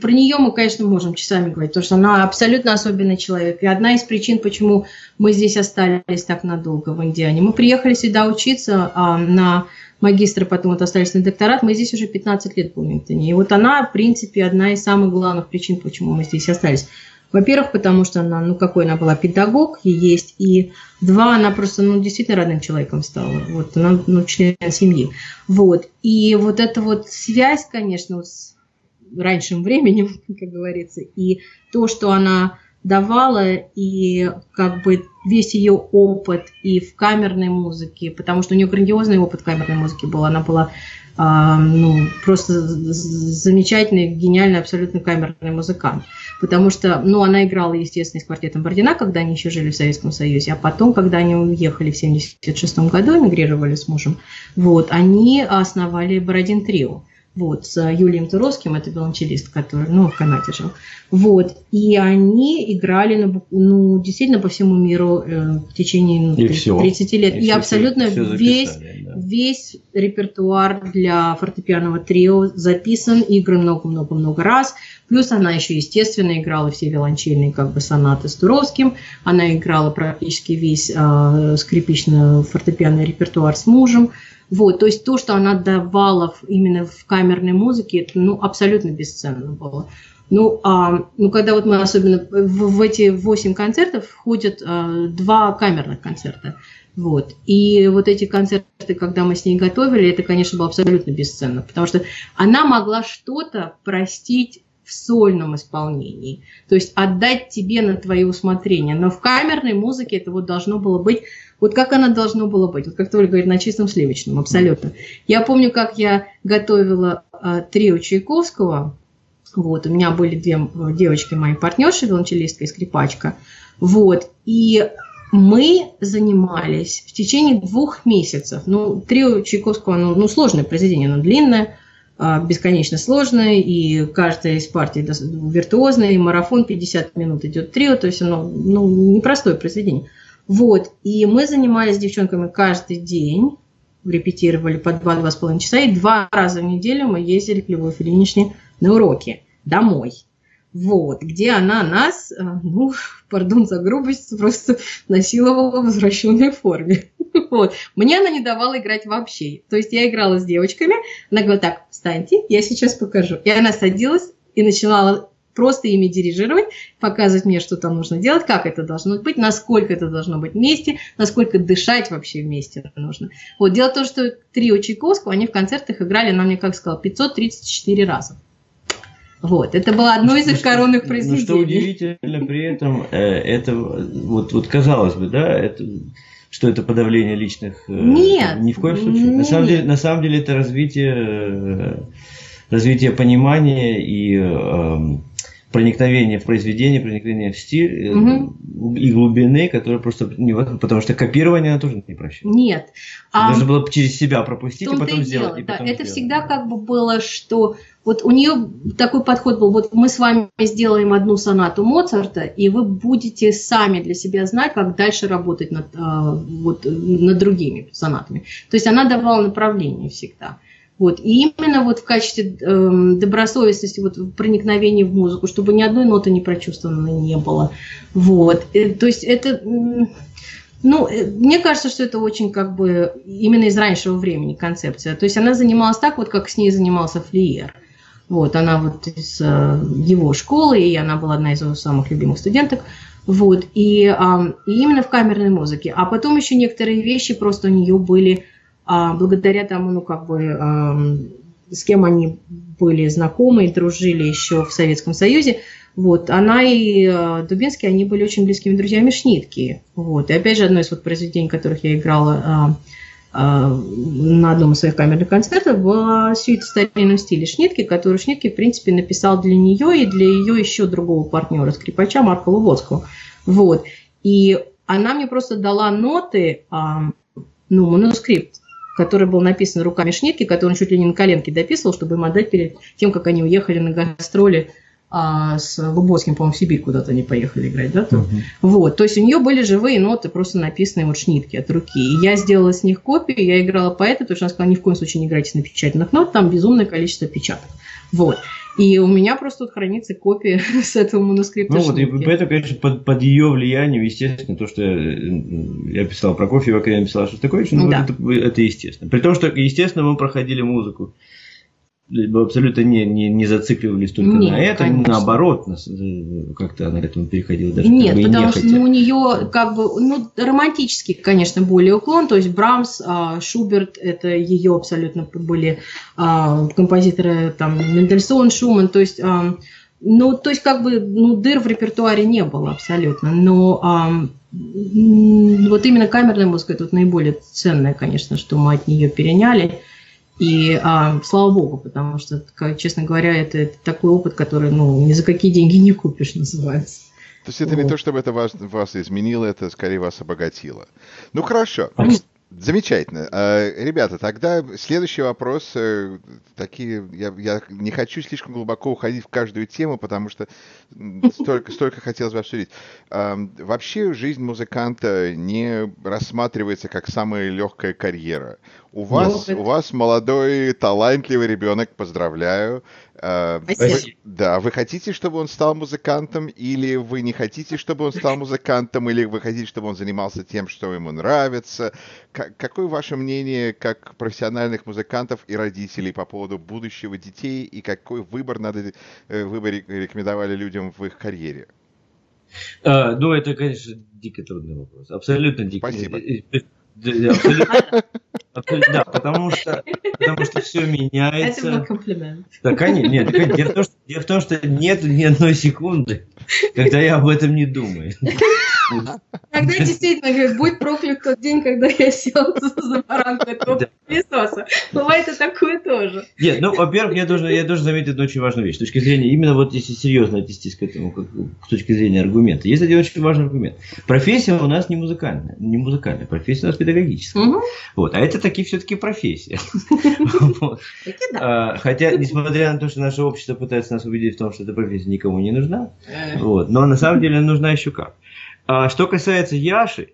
про нее мы, конечно, можем часами говорить, потому что она абсолютно особенный человек. И одна из причин, почему мы здесь остались так надолго в Индиане. Мы приехали сюда учиться а, на магистра, потом вот остались на докторат. Мы здесь уже 15 лет в Уилмингтоне. И вот она, в принципе, одна из самых главных причин, почему мы здесь остались. Во-первых, потому что она, ну, какой она была педагог, и есть, и два, она просто, ну, действительно родным человеком стала. Вот, она, ну, член семьи. Вот, и вот эта вот связь, конечно, с раньшим временем, <laughs> как говорится, и то, что она давала, и как бы весь ее опыт и в камерной музыке, потому что у нее грандиозный опыт камерной музыки был, она была а, ну, просто замечательный, гениальный, абсолютно камерный музыкант. Потому что, ну, она играла, естественно, с квартетом Бордина, когда они еще жили в Советском Союзе, а потом, когда они уехали в 76 году, эмигрировали с мужем, вот, они основали Бородин Трио. Вот, с Юлием Туровским, это виолончелист, который, ну, в Канаде жил. Вот, и они играли, на ну, действительно, по всему миру э, в течение ну, И 30, всё. 30 лет. И, всё- абсолютно всё весь записали, да. Весь репертуар для фортепианного трио записан, игры много-много-много раз. Плюс она еще, естественно, играла все виолончельные как бы сонаты с Туровским. Она играла практически весь э, скрипично-фортепианный репертуар с мужем. Вот, то есть то, что она давала именно в камерной музыке, это ну, абсолютно бесценно было. Ну, а, ну, когда вот мы особенно в, в эти восемь концертов входят а, два камерных концерта. Вот. И вот эти концерты, когда мы с ней готовили, это, конечно, было абсолютно бесценно, потому что она могла что-то простить в сольном исполнении, то есть отдать тебе на твое усмотрение. Но в камерной музыке это вот должно было быть, вот как оно должно было быть, вот как Толя говорит, на чистом сливочном, абсолютно. Я помню, как я готовила э, трио Чайковского, вот, у меня были две девочки, мои партнерши, виолончелистка и скрипачка, вот, и мы занимались в течение двух месяцев. Ну, трио Чайковского, ну, ну сложное произведение, оно длинное, а, бесконечно сложное, и каждая из партий виртуозная, и марафон 50 минут идет трио, то есть оно ну, непростое произведение. Вот, и мы занимались с девчонками каждый день, репетировали по 2-2,5 часа, и два раза в неделю мы ездили к Любовь Ильиничне на уроки домой. Вот, где она нас, э, ну, <laughs> пардон за грубость, просто насиловала в возвращенной форме. <laughs> Вот. Мне она не давала играть вообще. То есть я играла с девочками, она говорила, так, встаньте, я сейчас покажу. И она садилась и начинала просто ими дирижировать, показывать мне, что там нужно делать, как это должно быть, насколько это должно быть вместе, насколько дышать вообще вместе нужно. Вот. Дело в том, что трио Чайковского, они в концертах играли, она мне как сказала, 534 раза. Вот, это было одно из их коронных произведений. Ну, что удивительно при этом, э, это вот, вот казалось бы, да, это, что это подавление личных... Э, нет. Ни в коем случае. Нет. На самом деле, на самом деле это развитие, э, развитие понимания и проникновение в произведение, проникновение в стиль угу. и глубины, которые просто невозможно, потому что копирование она тоже не прощает. Нет. А Нужно было через себя пропустить, и потом сделать. Дело, и потом да, это всегда как бы было, что вот у нее такой подход был, вот мы с вами сделаем одну сонату Моцарта, и вы будете сами для себя знать, как дальше работать над, а, вот, над другими сонатами. То есть она давала направление всегда. Вот. И именно вот в качестве э, добросовестности, вот в проникновении в музыку, чтобы ни одной ноты не прочувствовано не было. Вот. И, э, то есть это, ну, э, мне кажется, что это очень как бы именно из раннего времени концепция. То есть она занималась так, вот как с ней занимался Флиер. Вот, она вот из э, его школы, и она была одна из его самых любимых студенток. Вот, и, э, и именно в камерной музыке. А потом еще некоторые вещи просто у нее были благодаря тому, ну, как бы, а, с кем они были знакомы и дружили еще в Советском Союзе, вот, она и э, Дубинский, они были очень близкими друзьями Шнитки. Вот. И опять же, одно из вот произведений, которых я играла э, э, на одном из своих камерных концертов, была сюита в старинном стиле Шнитки, которую Шнитки, в принципе, написал для нее и для ее еще другого партнера, скрипача Марка Луботского. Вот. И она мне просто дала ноты, ну, манускрипт который был написан руками Шнитки, который он чуть ли не на коленке дописывал, чтобы им отдать перед тем, как они уехали на гастроли а, с Лубоцким, по-моему, в Сибирь куда-то они поехали играть, да? Uh-huh. Вот, то есть у нее были живые ноты, просто написанные вот шнитки от руки. И я сделала с них копию, я играла по этой, потому что она сказала, ни в коем случае не играйте на печатных нот, там безумное количество печаток. Вот. И у меня просто тут хранится копия <laughs> с этого манускрипта. Ну вот, и это, конечно, под, под ее влиянием, естественно, то, что я, я писал про Кофеева, когда я написал Шостаковича, ну, да. вот это, это естественно. При том, что, естественно, мы проходили музыку абсолютно не, не, не зацикливались только Нет, на этом, конечно. наоборот, э, как-то она к этому переходила даже Нет, как бы потому что ну, у нее как бы, ну, романтический, конечно, более уклон, то есть Брамс, а, Шуберт, это ее абсолютно были а, композиторы, там, Мендельсон, Шуман, то есть, ну, то есть, как бы, ну, дыр в репертуаре не было абсолютно, но а, вот именно камерная музыка, вот наиболее ценная, конечно, что мы от нее переняли, и а, слава богу, потому что, как, честно говоря, это, это такой опыт, который ну, ни за какие деньги не купишь, называется. То есть это вот. не то, чтобы это вас, вас изменило, это скорее вас обогатило. Ну хорошо. Замечательно. А, ребята, тогда следующий вопрос. Э, такие, я, я не хочу слишком глубоко уходить в каждую тему, потому что <laughs> столько, столько хотелось бы обсудить. Вообще жизнь музыканта не рассматривается как самая легкая карьера. У вас, у вас молодой, талантливый ребенок, поздравляю. Э, вы, да, вы хотите, чтобы он стал музыкантом, или вы не хотите, чтобы он стал музыкантом, или вы хотите, чтобы он занимался тем, что ему нравится? К- какое ваше мнение как профессиональных музыкантов и родителей по поводу будущего детей, и какой выбор надо э, вы рекомендовали людям в их карьере? А, ну, это, конечно, дико трудный вопрос. Абсолютно дико. Спасибо. <laughs> Да, потому что, потому что все меняется. Это был комплимент. Да, конечно, нет, дело в, том, что, дело в том, что нет ни одной секунды, когда я об этом не думаю. <laughs> Тогда действительно, говорит, будь проклят тот день, когда я сел <laughs> за баранку этого пылесоса. Бывает и такое тоже. Нет, ну, во-первых, я должен, я должен заметить одну очень важную вещь. С точки зрения, именно вот если серьезно отнестись к этому, как, с точки зрения аргумента. Есть один очень важный аргумент. Профессия у нас не музыкальная. Не музыкальная. Профессия у нас педагогическая. Угу. Вот. А это такие все-таки профессии. <laughs> А, хотя, несмотря на то, что наше общество пытается нас убедить в том, что эта профессия никому не нужна, вот, но на самом деле нужна еще как. А что касается Яши,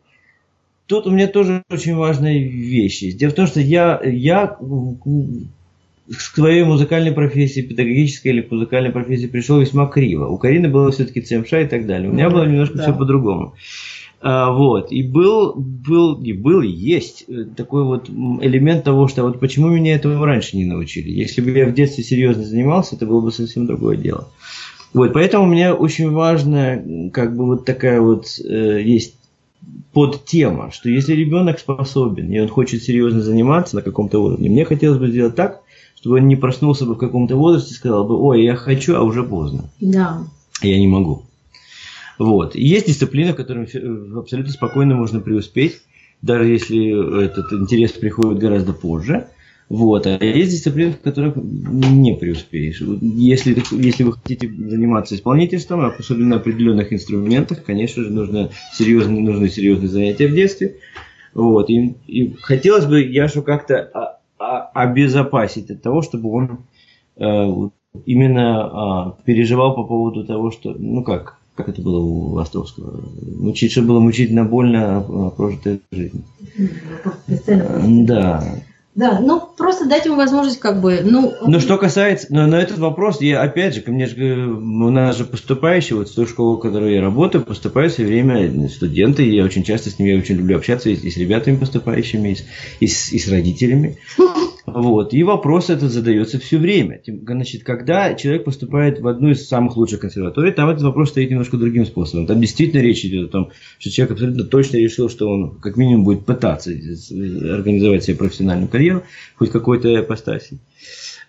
тут у меня тоже очень важная вещь есть. Дело в том, что я, я к своей музыкальной профессии, педагогической или к музыкальной профессии пришел весьма криво. У Карины было все-таки ЦМШ и так далее. У меня было немножко да. все по-другому. А, вот. И был, был, и был, и есть э, такой вот элемент того, что вот почему меня этого раньше не научили. Если бы я в детстве серьезно занимался, это было бы совсем другое дело. Вот, поэтому мне очень важно, как бы вот такая вот э, есть подтема, что если ребенок способен и он хочет серьезно заниматься на каком-то уровне, мне хотелось бы сделать так, чтобы он не проснулся бы в каком-то возрасте и сказал бы, ой, я хочу, а уже поздно. Да. Я не могу. Вот. И есть дисциплина, в которой абсолютно спокойно можно преуспеть, даже если этот интерес приходит гораздо позже. Вот. А есть дисциплины, в которых не преуспеешь. Если, если вы хотите заниматься исполнительством, особенно на определенных инструментах, конечно же, нужно серьезные, нужны серьезные занятия в детстве. Вот. И, и хотелось бы Яшу как-то обезопасить от того, чтобы он э, именно э, переживал по поводу того, что, ну как, как это было у Островского, мучить, чтобы было мучительно больно а, прожитая жизнь. Да. Да, ну просто дать ему возможность как бы, ну... Ну что касается, но, но этот вопрос, я опять же, ко мне же, у нас же поступающие, вот в ту школу, в которой я работаю, поступают все время студенты, и я очень часто с ними, я очень люблю общаться и, и с ребятами поступающими, и с, и с, и с родителями. <laughs> Вот. И вопрос этот задается все время. Значит, когда человек поступает в одну из самых лучших консерваторий, там этот вопрос стоит немножко другим способом. Там действительно речь идет о том, что человек абсолютно точно решил, что он как минимум будет пытаться организовать себе профессиональную карьеру, хоть какой-то апостасии.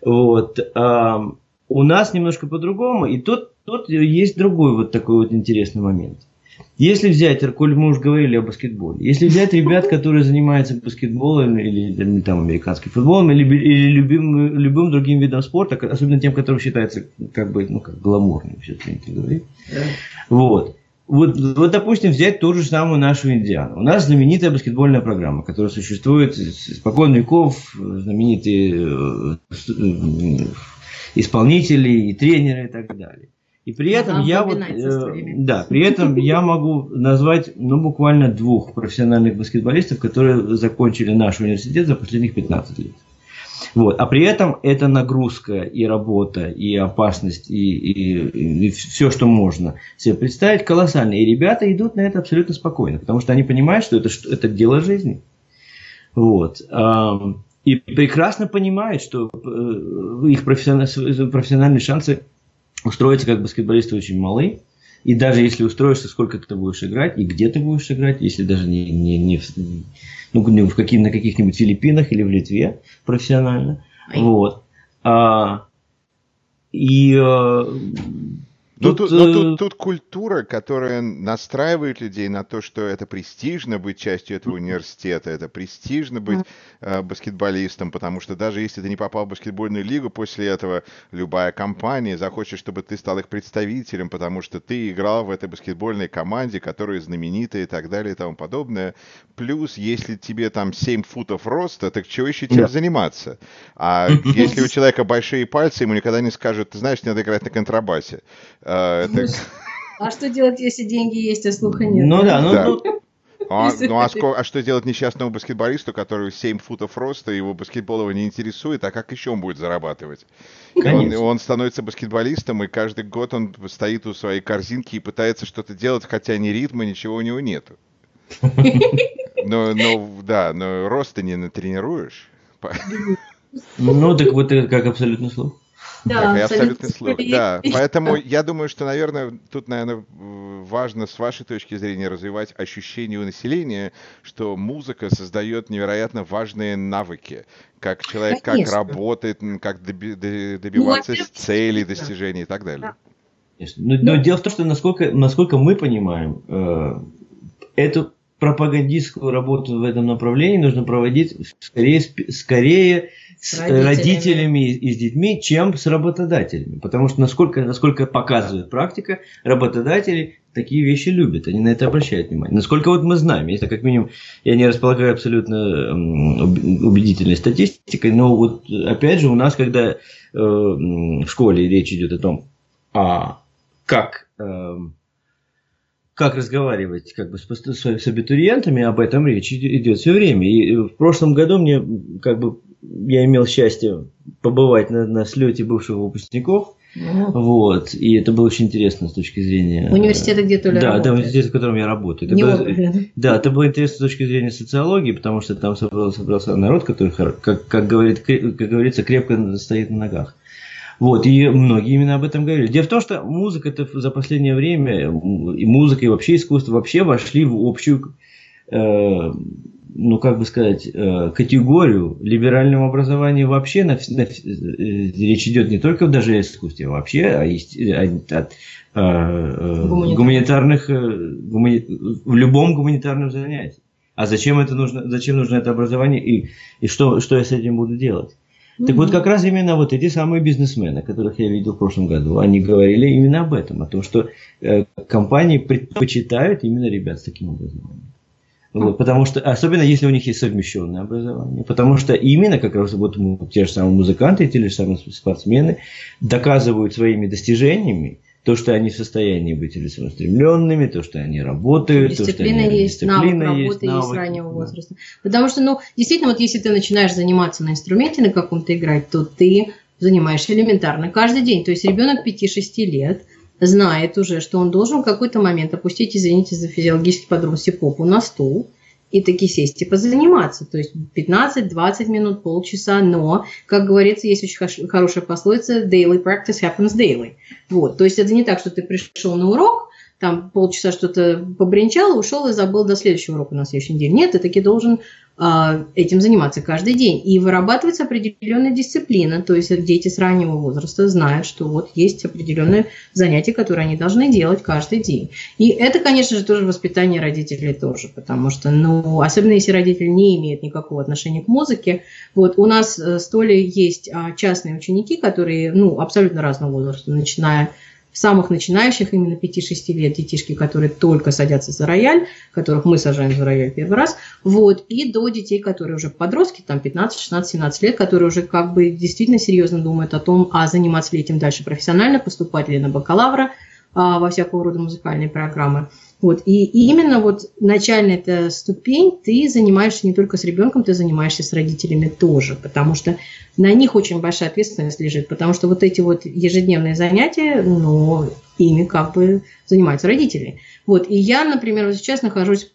Вот. А у нас немножко по-другому. И тут, тут есть другой вот такой вот интересный момент – если взять, коль мы уже говорили о баскетболе, если взять ребят, которые занимаются баскетболом или там американским футболом или, или любым, любым другим видом спорта, особенно тем, который считается как бы, ну, как гламурным, все принято говорить. Вот. Вот, вот, допустим, взять ту же самую нашу Индиану. У нас знаменитая баскетбольная программа, которая существует спокон веков, знаменитые э, э, исполнители и тренеры и так далее. И при этом я вот, э, да, при этом я могу назвать, ну, буквально двух профессиональных баскетболистов, которые закончили наш университет за последних 15 лет. Вот. А при этом это нагрузка и работа, и опасность, и, и, и все, что можно себе представить, колоссальная. И ребята идут на это абсолютно спокойно, потому что они понимают, что это, что это дело жизни. Вот. И прекрасно понимают, что э, их профессиональные шансы устроиться как баскетболисты очень малы. И даже если устроишься, сколько ты будешь играть, и где ты будешь играть, если даже не, не, не, в, ну, не в каких, на каких-нибудь Филиппинах или в Литве профессионально. Вот. А, и а, но тут, тут, но тут, э, тут культура, которая настраивает людей на то, что это престижно быть частью этого университета, это престижно быть э, баскетболистом, потому что даже если ты не попал в баскетбольную лигу, после этого любая компания захочет, чтобы ты стал их представителем, потому что ты играл в этой баскетбольной команде, которая знаменитая и так далее и тому подобное. Плюс, если тебе там 7 футов роста, так чего еще тебе да. заниматься? А <laughs> если у человека большие пальцы, ему никогда не скажут, ты знаешь, надо играть на контрабасе. А, это... <laughs> а что делать, если деньги есть, а слуха нет? Ну да, ну, да. ну А, ну а, ско- а что делать несчастному баскетболисту, который 7 футов роста, его баскетбол его не интересует, а как еще он будет зарабатывать? Он, он становится баскетболистом, и каждый год он стоит у своей корзинки и пытается что-то делать, хотя ни ритма, ничего у него нету. <laughs> Но, но да, но роста не натренируешь. Ну, так вот это как абсолютно слово. Да, как абсолютный слух. Да, поэтому я думаю, что, наверное, тут, наверное, важно с вашей точки зрения развивать ощущение у населения, что музыка создает невероятно важные навыки, как человек Конечно. как работает, как доби- добиваться ну, целей, достижений и так далее. Да. Но, но дело в том, что насколько, насколько мы понимаем, э, эту пропагандистскую работу в этом направлении нужно проводить скорее, скорее с родителями. родителями и с детьми, чем с работодателями. Потому что, насколько, насколько показывает практика, работодатели такие вещи любят, они на это обращают внимание. Насколько вот мы знаем, если как минимум я не располагаю абсолютно убедительной статистикой, но вот опять же у нас, когда э, в школе речь идет о том, а как э, как разговаривать как бы с, с, с абитуриентами, об этом речь идет все время. И в прошлом году мне как бы я имел счастье побывать на, на слете бывших выпускников. Mm. Вот. И это было очень интересно с точки зрения... Университета, где то ли Да, да, университет, в котором я работаю. Это было, да, это было интересно с точки зрения социологии, потому что там собрался, собрался народ, который, как, как, говорит, как говорится, крепко стоит на ногах. Вот, и многие именно об этом говорили. Дело в том, что музыка это за последнее время, и музыка, и вообще искусство вообще вошли в общую э, ну, как бы сказать, э, категорию либерального образования вообще, на, на, э, речь идет не только даже о искусстве, а вообще о, о, о, о гуманитарных, гумани, в любом гуманитарном занятии. А зачем это нужно, зачем нужно это образование и, и что, что я с этим буду делать? Mm-hmm. Так вот, как раз именно вот эти самые бизнесмены, которых я видел в прошлом году, они говорили именно об этом, о том, что э, компании предпочитают именно ребят с таким образованием. Вот, потому что, особенно если у них есть совмещенное образование. Потому что именно как раз вот те же самые музыканты, те же самые спортсмены доказывают своими достижениями то, что они в состоянии быть целеустремленными, то, что они работают, дисциплина то, что они, есть, дисциплина навык работы есть, навык, с раннего возраста. Потому что, ну, действительно, вот если ты начинаешь заниматься на инструменте на каком-то играть, то ты занимаешься элементарно каждый день. То есть ребенок 5-6 лет – знает уже, что он должен в какой-то момент опустить, извините за физиологические подробности, попу на стул и таки сесть и позаниматься. То есть 15-20 минут, полчаса, но, как говорится, есть очень хорошая пословица «daily practice happens daily». Вот, то есть это не так, что ты пришел на урок, там полчаса что-то побренчал, ушел и забыл до следующего урока на следующий день. Нет, ты таки должен этим заниматься каждый день. И вырабатывается определенная дисциплина, то есть дети с раннего возраста знают, что вот есть определенные занятия, которые они должны делать каждый день. И это, конечно же, тоже воспитание родителей тоже, потому что, ну, особенно если родитель не имеет никакого отношения к музыке, вот у нас э, с Толей есть а, частные ученики, которые, ну, абсолютно разного возраста, начиная самых начинающих, именно 5-6 лет детишки, которые только садятся за рояль, которых мы сажаем за рояль первый раз, вот, и до детей, которые уже подростки, там 15, 16, 17 лет, которые уже как бы действительно серьезно думают о том, а заниматься ли этим дальше профессионально, поступать ли на бакалавра, а, во всякого рода музыкальные программы. Вот. И, и именно вот начальная эта ступень, ты занимаешься не только с ребенком, ты занимаешься с родителями тоже, потому что на них очень большая ответственность лежит, потому что вот эти вот ежедневные занятия, ну, ими как бы занимаются родители. Вот. И я, например, вот сейчас нахожусь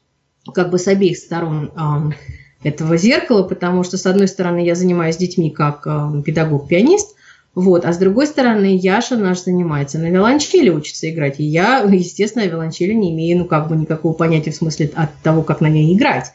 как бы с обеих сторон э, этого зеркала, потому что, с одной стороны, я занимаюсь детьми как э, педагог-пианист, вот. А с другой стороны, Яша наш занимается на виолончели, учится играть. И я, естественно, о виолончели не имею ну, как бы никакого понятия в смысле от того, как на ней играть.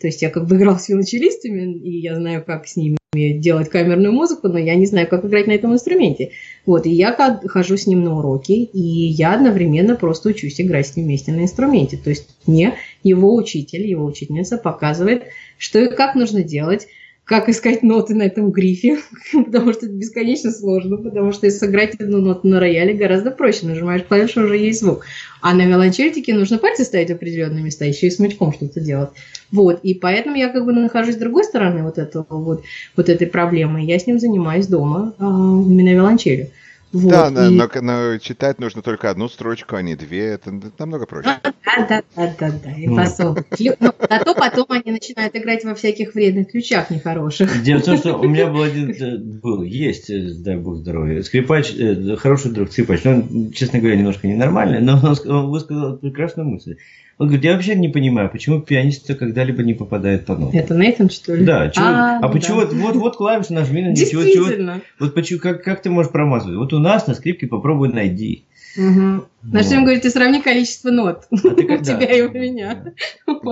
То есть я как бы играл с виолончелистами, и я знаю, как с ними делать камерную музыку, но я не знаю, как играть на этом инструменте. Вот, и я хожу с ним на уроки, и я одновременно просто учусь играть с ним вместе на инструменте. То есть мне его учитель, его учительница показывает, что и как нужно делать, как искать ноты на этом грифе, <laughs> потому что это бесконечно сложно, потому что сыграть одну ноту на рояле гораздо проще, нажимаешь клавишу, уже есть звук. А на виолончельтике нужно пальцы ставить в определенные места, еще и смычком что-то делать. Вот, и поэтому я как бы нахожусь с другой стороны вот этого вот, вот этой проблемы, я с ним занимаюсь дома, а, именно виолончелью. Вот, да, и... но, но читать нужно только одну строчку, а не две. Это намного проще. А, да, да, да, да, да. И посол. Ну, зато потом они начинают играть во всяких вредных ключах нехороших. Дело в том, что у меня был один, э, был, есть, э, дай бог здоровья, скрипач, э, хороший друг скрипач. Он, честно говоря, немножко ненормальный, но он высказал прекрасную мысль. Он говорит, я вообще не понимаю, почему пианист когда-либо не попадает по нотам. Это Нейтан, что ли? Да. Чего, а, а почему? Да. Вот, вот клавиш нажми на нее. Действительно. Чего, вот почему, как, как ты можешь промазывать? Вот у нас на скрипке попробуй найди. Угу. На что он говорит, ты сравни количество нот а <laughs> у тебя и у меня.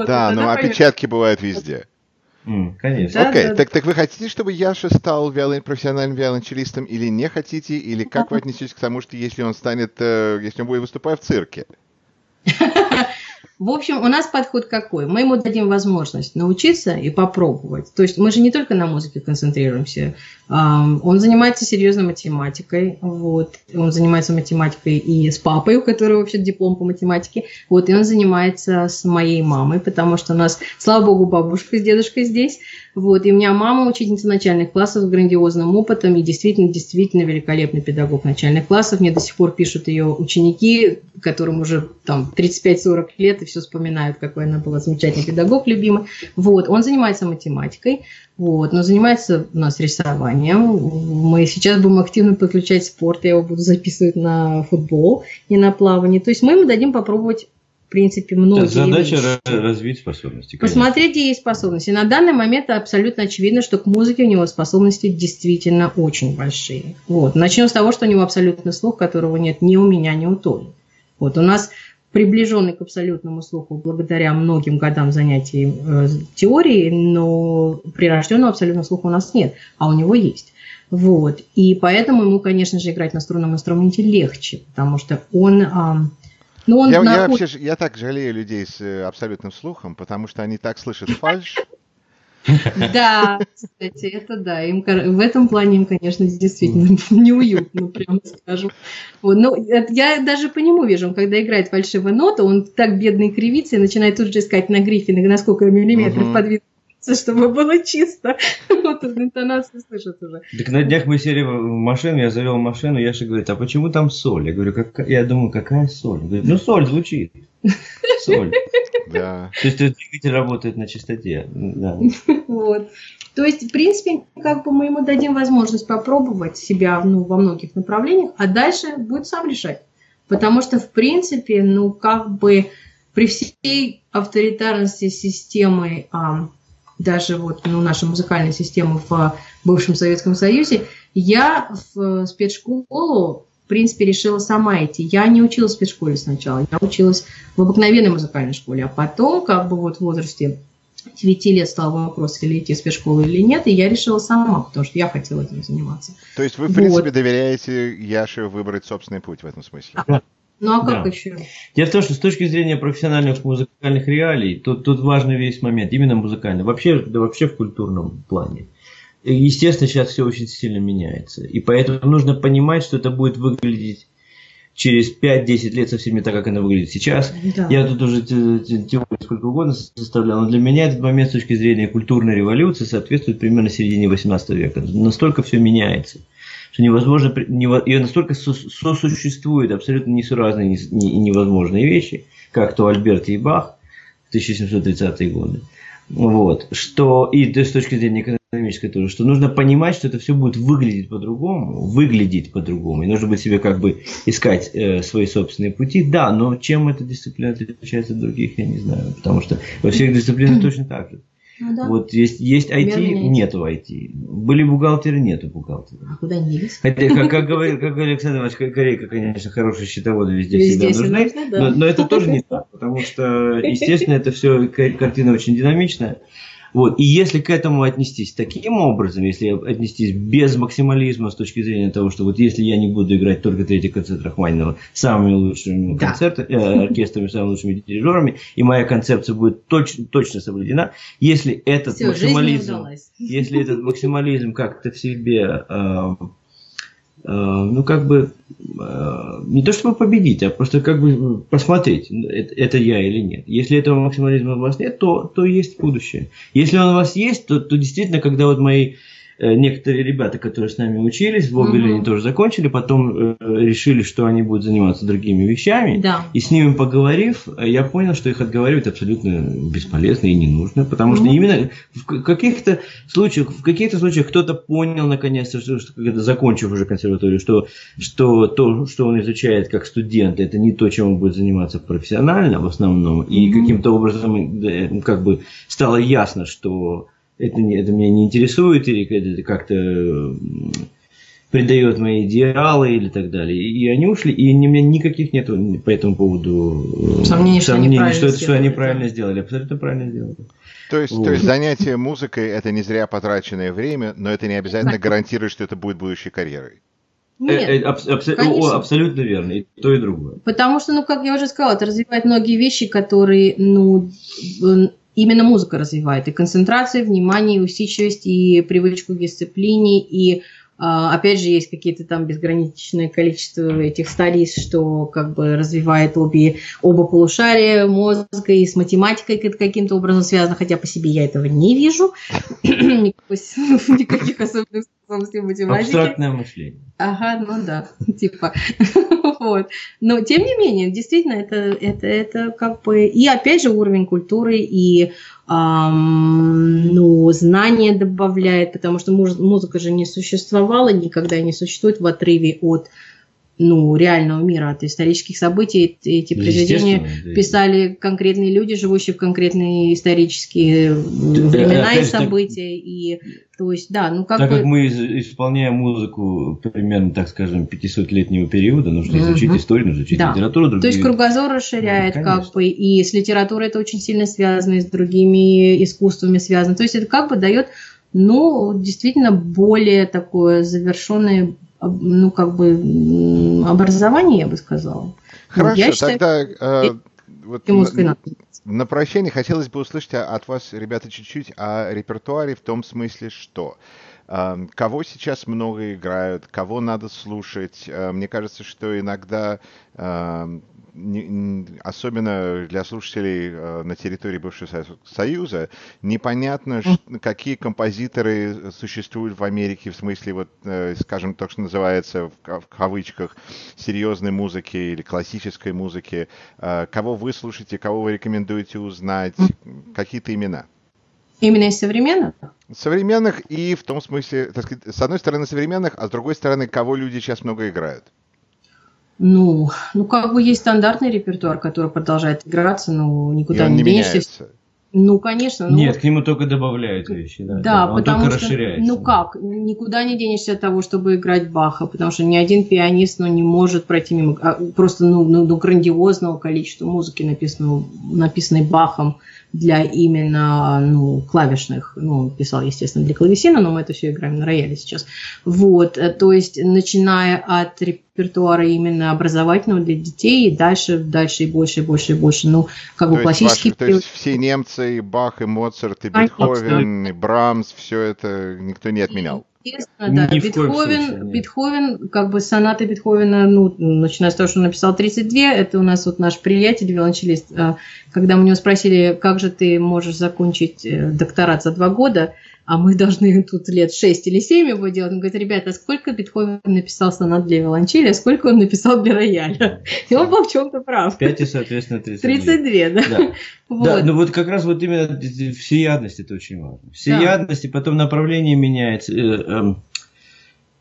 да, но опечатки бывают везде. конечно. Окей, так, так вы хотите, чтобы Яша стал виолон, профессиональным виолончелистом или не хотите? Или как вы отнесетесь к тому, что если он станет, э, если он будет выступать в цирке? <laughs> В общем, у нас подход какой? Мы ему дадим возможность научиться и попробовать. То есть мы же не только на музыке концентрируемся. Он занимается серьезной математикой. Вот. Он занимается математикой и с папой, у которого вообще диплом по математике. Вот. И он занимается с моей мамой, потому что у нас, слава богу, бабушка с дедушкой здесь. Вот. И у меня мама учительница начальных классов с грандиозным опытом и действительно, действительно великолепный педагог начальных классов. Мне до сих пор пишут ее ученики, которым уже там 35-40 лет, и все вспоминают, какой она была замечательный педагог, любимый. Вот. Он занимается математикой, вот. но занимается у нас рисованием. Мы сейчас будем активно подключать спорт, я его буду записывать на футбол и на плавание. То есть мы ему дадим попробовать принципе, многие Задача вещи. развить способности. Конечно. Посмотреть, где есть способности. На данный момент абсолютно очевидно, что к музыке у него способности действительно очень большие. Вот. Начнем с того, что у него абсолютный слух, которого нет ни у меня, ни у Тони. Вот. У нас приближенный к абсолютному слуху благодаря многим годам занятий э, теорией, но прирожденного абсолютного слуха у нас нет, а у него есть. Вот. И поэтому ему, конечно же, играть на струнном инструменте легче, потому что он... Э, ну, он я, наход... я вообще я так жалею людей с э, абсолютным слухом, потому что они так слышат фальш. Да, кстати, это да. Им, в этом плане им, конечно, действительно <laughs> неуютно, прямо скажу. Вот, но я даже по нему вижу, когда играет фальшивая нота, он так бедный кривится и начинает тут же искать на грифе, на сколько миллиметров подвинуть чтобы было чисто. <laughs> Вот интонации слышат уже. Так на днях мы сели в машину, я завел машину, Яша говорит, а почему там соль? Я говорю, как... я думаю, какая соль? Говорит, ну соль звучит. <laughs> Соль. Да. То есть двигатель работает на чистоте. Да. <laughs> Вот. То есть, в принципе, как бы мы ему дадим возможность попробовать себя ну, во многих направлениях, а дальше будет сам решать. Потому что, в принципе, ну, как бы при всей авторитарности системы а, даже вот ну, наша музыкальная система в бывшем Советском Союзе, я в спецшколу, в принципе, решила сама идти. Я не училась в спецшколе сначала, я училась в обыкновенной музыкальной школе, а потом, как бы вот в возрасте 9 лет стал вопрос, или идти в спецшколу или нет, и я решила сама, потому что я хотела этим заниматься. То есть вы, в принципе, вот. доверяете Яше выбрать собственный путь в этом смысле? Ну а как да. еще? Дело в том, что с точки зрения профессиональных музыкальных реалий, тут, тут важный весь момент, именно музыкальный, вообще, да вообще в культурном плане. Естественно, сейчас все очень сильно меняется. И поэтому нужно понимать, что это будет выглядеть через 5-10 лет совсем не так, как она выглядит сейчас. Да. Я тут уже теорию сколько угодно составлял, но для меня этот момент с точки зрения культурной революции соответствует примерно середине 18 века. Настолько все меняется что невозможно, и настолько сосуществуют абсолютно несуразные и невозможные вещи, как то Альберт и Бах в 1730-е годы. Вот, что и с точки зрения экономической тоже, что нужно понимать, что это все будет выглядеть по-другому, выглядеть по-другому, и нужно будет себе как бы искать э, свои собственные пути. Да, но чем эта дисциплина отличается от других, я не знаю, потому что во всех дисциплинах точно так же. Ну, да. Вот есть, есть IT, нету IT. Были бухгалтеры, нету бухгалтеров. А куда они делись? Хотя, как, как, говорит, как говорит Александр Иванович Корейка, конечно, хорошие счетоводы везде, везде всегда нужны. Нужно, да. но, но это тоже не так, потому что, естественно, это все картина очень динамичная. Вот. И если к этому отнестись таким образом, если отнестись без максимализма с точки зрения того, что вот если я не буду играть только третий концерт Рахманинова самыми лучшими да. концертами, э, оркестрами, самыми лучшими дирижерами, и моя концепция будет точно, точно соблюдена, если этот Все, максимализм, если этот максимализм как-то в себе Э, ну, как бы, э, не то чтобы победить, а просто как бы посмотреть, это, это я или нет. Если этого максимализма у вас нет, то, то есть будущее. Если он у вас есть, то, то действительно, когда вот мои Э, некоторые ребята, которые с нами учились, в Обеле угу. тоже закончили, потом э, решили, что они будут заниматься другими вещами. Да. И с ними поговорив, э, я понял, что их отговаривать абсолютно бесполезно и не нужно, потому что именно в каких-то случаях, в каких-то случаях кто-то понял наконец-то, что, что когда закончив уже консерваторию, что, что то, что он изучает как студент, это не то, чем он будет заниматься профессионально в основном, и угу. каким-то образом как бы стало ясно, что это, не, это меня не интересует, или это как-то предает мои идеалы или так далее. И они ушли, и у меня никаких нет по этому поводу э, сомнений, что, сомнений, они что, это, что они правильно сделали. Абсолютно правильно сделали. То есть, вот. то есть занятие музыкой это не зря потраченное время, но это не обязательно гарантирует, что это будет будущей карьерой. Нет, э, э, аб- абс- о, абсолютно верно, и то, и другое. Потому что, ну, как я уже сказала, это развивает многие вещи, которые, ну, именно музыка развивает. И концентрация, внимание, и усидчивость, и привычку к дисциплине, и а, Опять же, есть какие-то там безграничное количество этих стадий, что как бы развивает обе, оба полушария мозга и с математикой каким-то образом связано, хотя по себе я этого не вижу. <coughs> <laughs> Никаких особенных способностей математики. Абстрактное мышление. Ага, ну да, <laughs> типа. Вот. Но тем не менее, действительно, это, это, это как бы... И опять же уровень культуры и эм, ну, знания добавляет, потому что музыка же не существовала, никогда не существует в отрыве от ну, реального мира, от исторических событий. Эти произведения писали конкретные люди, живущие в конкретные исторические времена и события. И, то есть, да, ну как Так бы... как мы исполняем музыку примерно, так скажем, 500-летнего периода, нужно изучить угу. историю, нужно изучить да. литературу. Другие... То есть кругозор расширяет, да, как бы, и с литературой это очень сильно связано, и с другими искусствами связано. То есть это как бы дает, ну, действительно более такое завершенное ну, как бы, образование, я бы сказала. Хорошо, я считаю, тогда э, вот на, на прощание хотелось бы услышать от вас, ребята, чуть-чуть о репертуаре в том смысле, что э, кого сейчас много играют, кого надо слушать. Э, мне кажется, что иногда э, особенно для слушателей э, на территории бывшего Союза, непонятно, какие композиторы существуют в Америке, в смысле, вот, э, скажем, то, что называется в кавычках серьезной музыки или классической музыки. Э, кого вы слушаете, кого вы рекомендуете узнать, какие-то имена? Именно из современных? Современных и в том смысле, так сказать, с одной стороны современных, а с другой стороны, кого люди сейчас много играют. Ну, ну, как бы есть стандартный репертуар, который продолжает играться, но никуда не, не денешься. Меняется. Ну, конечно. Ну, Нет, к нему только добавляют вещи, да. Да, да он потому только что, расширяется. ну как, никуда не денешься от того, чтобы играть Баха, потому что ни один пианист ну, не может пройти мимо а, просто ну, ну, ну, грандиозного количества музыки, написанного, написанной Бахом для именно ну, клавишных, ну, писал, естественно, для клавесина, но мы это все играем на рояле сейчас. Вот, э, то есть, начиная от репертуара именно образовательного для детей, и дальше, дальше и больше, и больше, и больше, ну, как то бы классический... то есть, все немцы, и Бах, и Моцарт, и Бетховен, и Брамс, все это никто не отменял? Естественно, да. Бетховен, случае, Бетховен, как бы сонаты Бетховена, ну, начиная с того, что он написал 32, это у нас вот наш приятель, виолончелист, а, когда мы у него спросили, как же ты можешь закончить э, докторат за два года, а мы должны <laughs> тут лет 6 или 7 его делать. Он говорит, ребята, сколько Бетховен написал сонат для виолончели, а сколько он написал для рояля? <laughs> И он был в чем-то прав. 5 и, соответственно, 32. 32, <laughs> да. да. Вот. Да, ну вот как раз вот именно всеядность это очень важно. Всеядность, да. и потом направление меняется. Э, эм,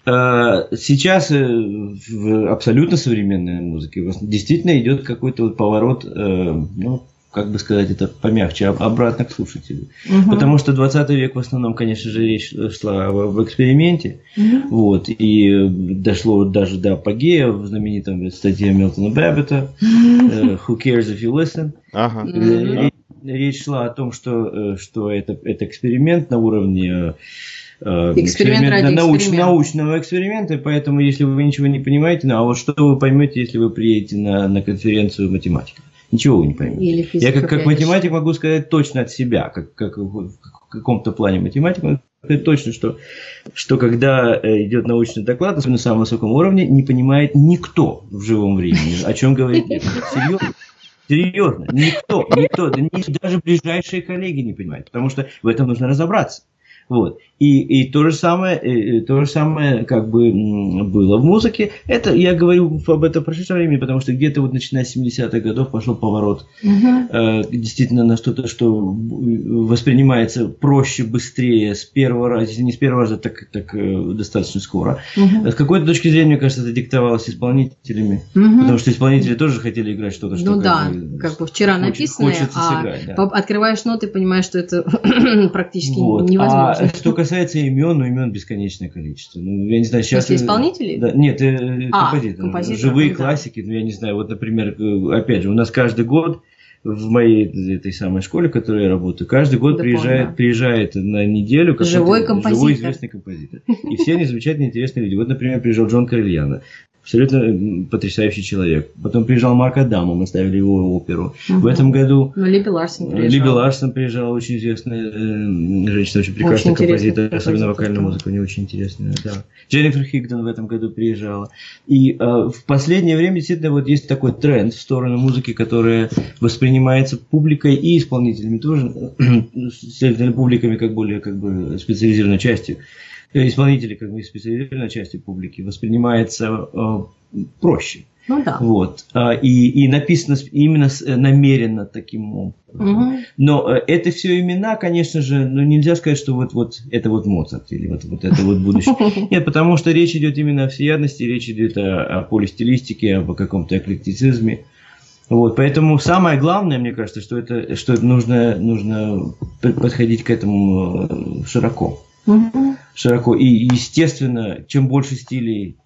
э, сейчас э, в абсолютно современной музыке действительно идет какой-то вот поворот, ну, как бы сказать это помягче, обратно к слушателю. Угу. Потому что 20 век в основном, конечно же, речь шла в эксперименте. Угу. Вот, и дошло даже до апогея в знаменитой статье Милтона Бэббета uh, «Who cares if you listen?». Ага. Речь, речь шла о том, что, э, что это, это эксперимент на уровне э, эксперимент, эксперимент науч, научного эксперимента, поэтому если вы ничего не понимаете, ну а вот что вы поймете, если вы приедете на, на конференцию математиков? Ничего вы не поймете. Я как, как математик могу сказать точно от себя, как, как в каком-то плане математик могу сказать точно, что, что когда э, идет научный доклад, особенно на самом высоком уровне, не понимает никто в живом времени, о чем говорит Серьезно? Серьезно, никто, никто, даже ближайшие коллеги не понимают, потому что в этом нужно разобраться. Вот. И, и то же самое, и то же самое как бы было в музыке. Это я говорю об этом в прошедшем времени, потому что где-то вот начиная с 70-х годов пошел поворот угу. э, действительно на что-то, что воспринимается проще, быстрее, с первого раза, если не с первого раза, так, так э, достаточно скоро. Угу. С какой-то точки зрения, мне кажется, это диктовалось исполнителями, угу. потому что исполнители тоже хотели играть что-то, что Ну да, бы, как бы вчера хочет, написанное, хочется а сыграть, да. открываешь ноты, понимаешь, что это <clears throat> практически вот. невозможно. А что касается имен, ну имен бесконечное количество. Ну, я не знаю, сейчас... Если исполнителей? Да, нет, э, а, композиторы. композиторы. Живые да. классики, ну я не знаю, вот, например, э, опять же, у нас каждый год в моей этой самой школе, в которой я работаю, каждый год да приезжает, помню. приезжает на неделю живой, композитор. живой известный композитор. И все они замечательные, интересные люди. Вот, например, приезжал Джон Карельяна абсолютно потрясающий человек. Потом приезжал Марк Адамо, мы ставили его оперу. Угу. В этом году... Ну, Либи Ларсон приезжал. Либи Ларсон приезжала, очень известная э, женщина, очень прекрасный очень композитор, особенно вокальную музыку, у нее очень интересная, да. Дженнифер Хигден в этом году приезжала. И э, в последнее время действительно вот есть такой тренд в сторону музыки, которая воспринимается публикой и исполнителями тоже, <clears throat> следовательно, публиками как более как бы специализированной частью исполнители, как бы специализированной части публики, воспринимается э, проще. Ну да. Вот. А, и, и написано именно э, намеренно таким образом. Угу. Но э, это все имена, конечно же, ну нельзя сказать, что вот, вот это вот Моцарт или вот, вот это вот будущее. <laughs> Нет, потому что речь идет именно о всеядности, речь идет о, о полистилистике, об каком-то эклектицизме. Вот, поэтому самое главное, мне кажется, что это, что нужно, нужно подходить к этому широко. Угу. Широко. И, естественно, чем больше стилей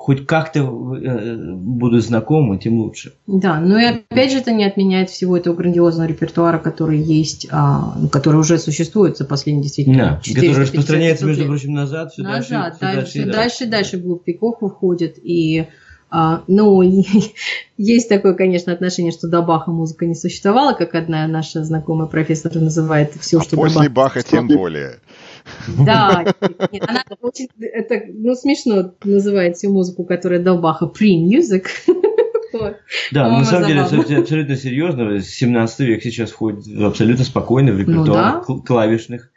хоть как-то э, будут знакомы, тем лучше. Да, но и опять же это не отменяет всего этого грандиозного репертуара, который есть, а, который уже существует за последние действительно да, который распространяется, между прочим, назад, все назад, дальше, все дальше, дальше, дальше, дальше вглубь выходит, и а, ну, <laughs> есть такое, конечно, отношение, что до Баха музыка не существовала, как одна наша знакомая профессор называет все, а что после до Баха. Баха тем более. Да, нет, она очень, это, ну, смешно называет всю музыку, которая до Баха pre-music. <laughs> Да, на самом деле абсолютно серьезно. 17 век сейчас входит абсолютно спокойно в репертуар ну клавишных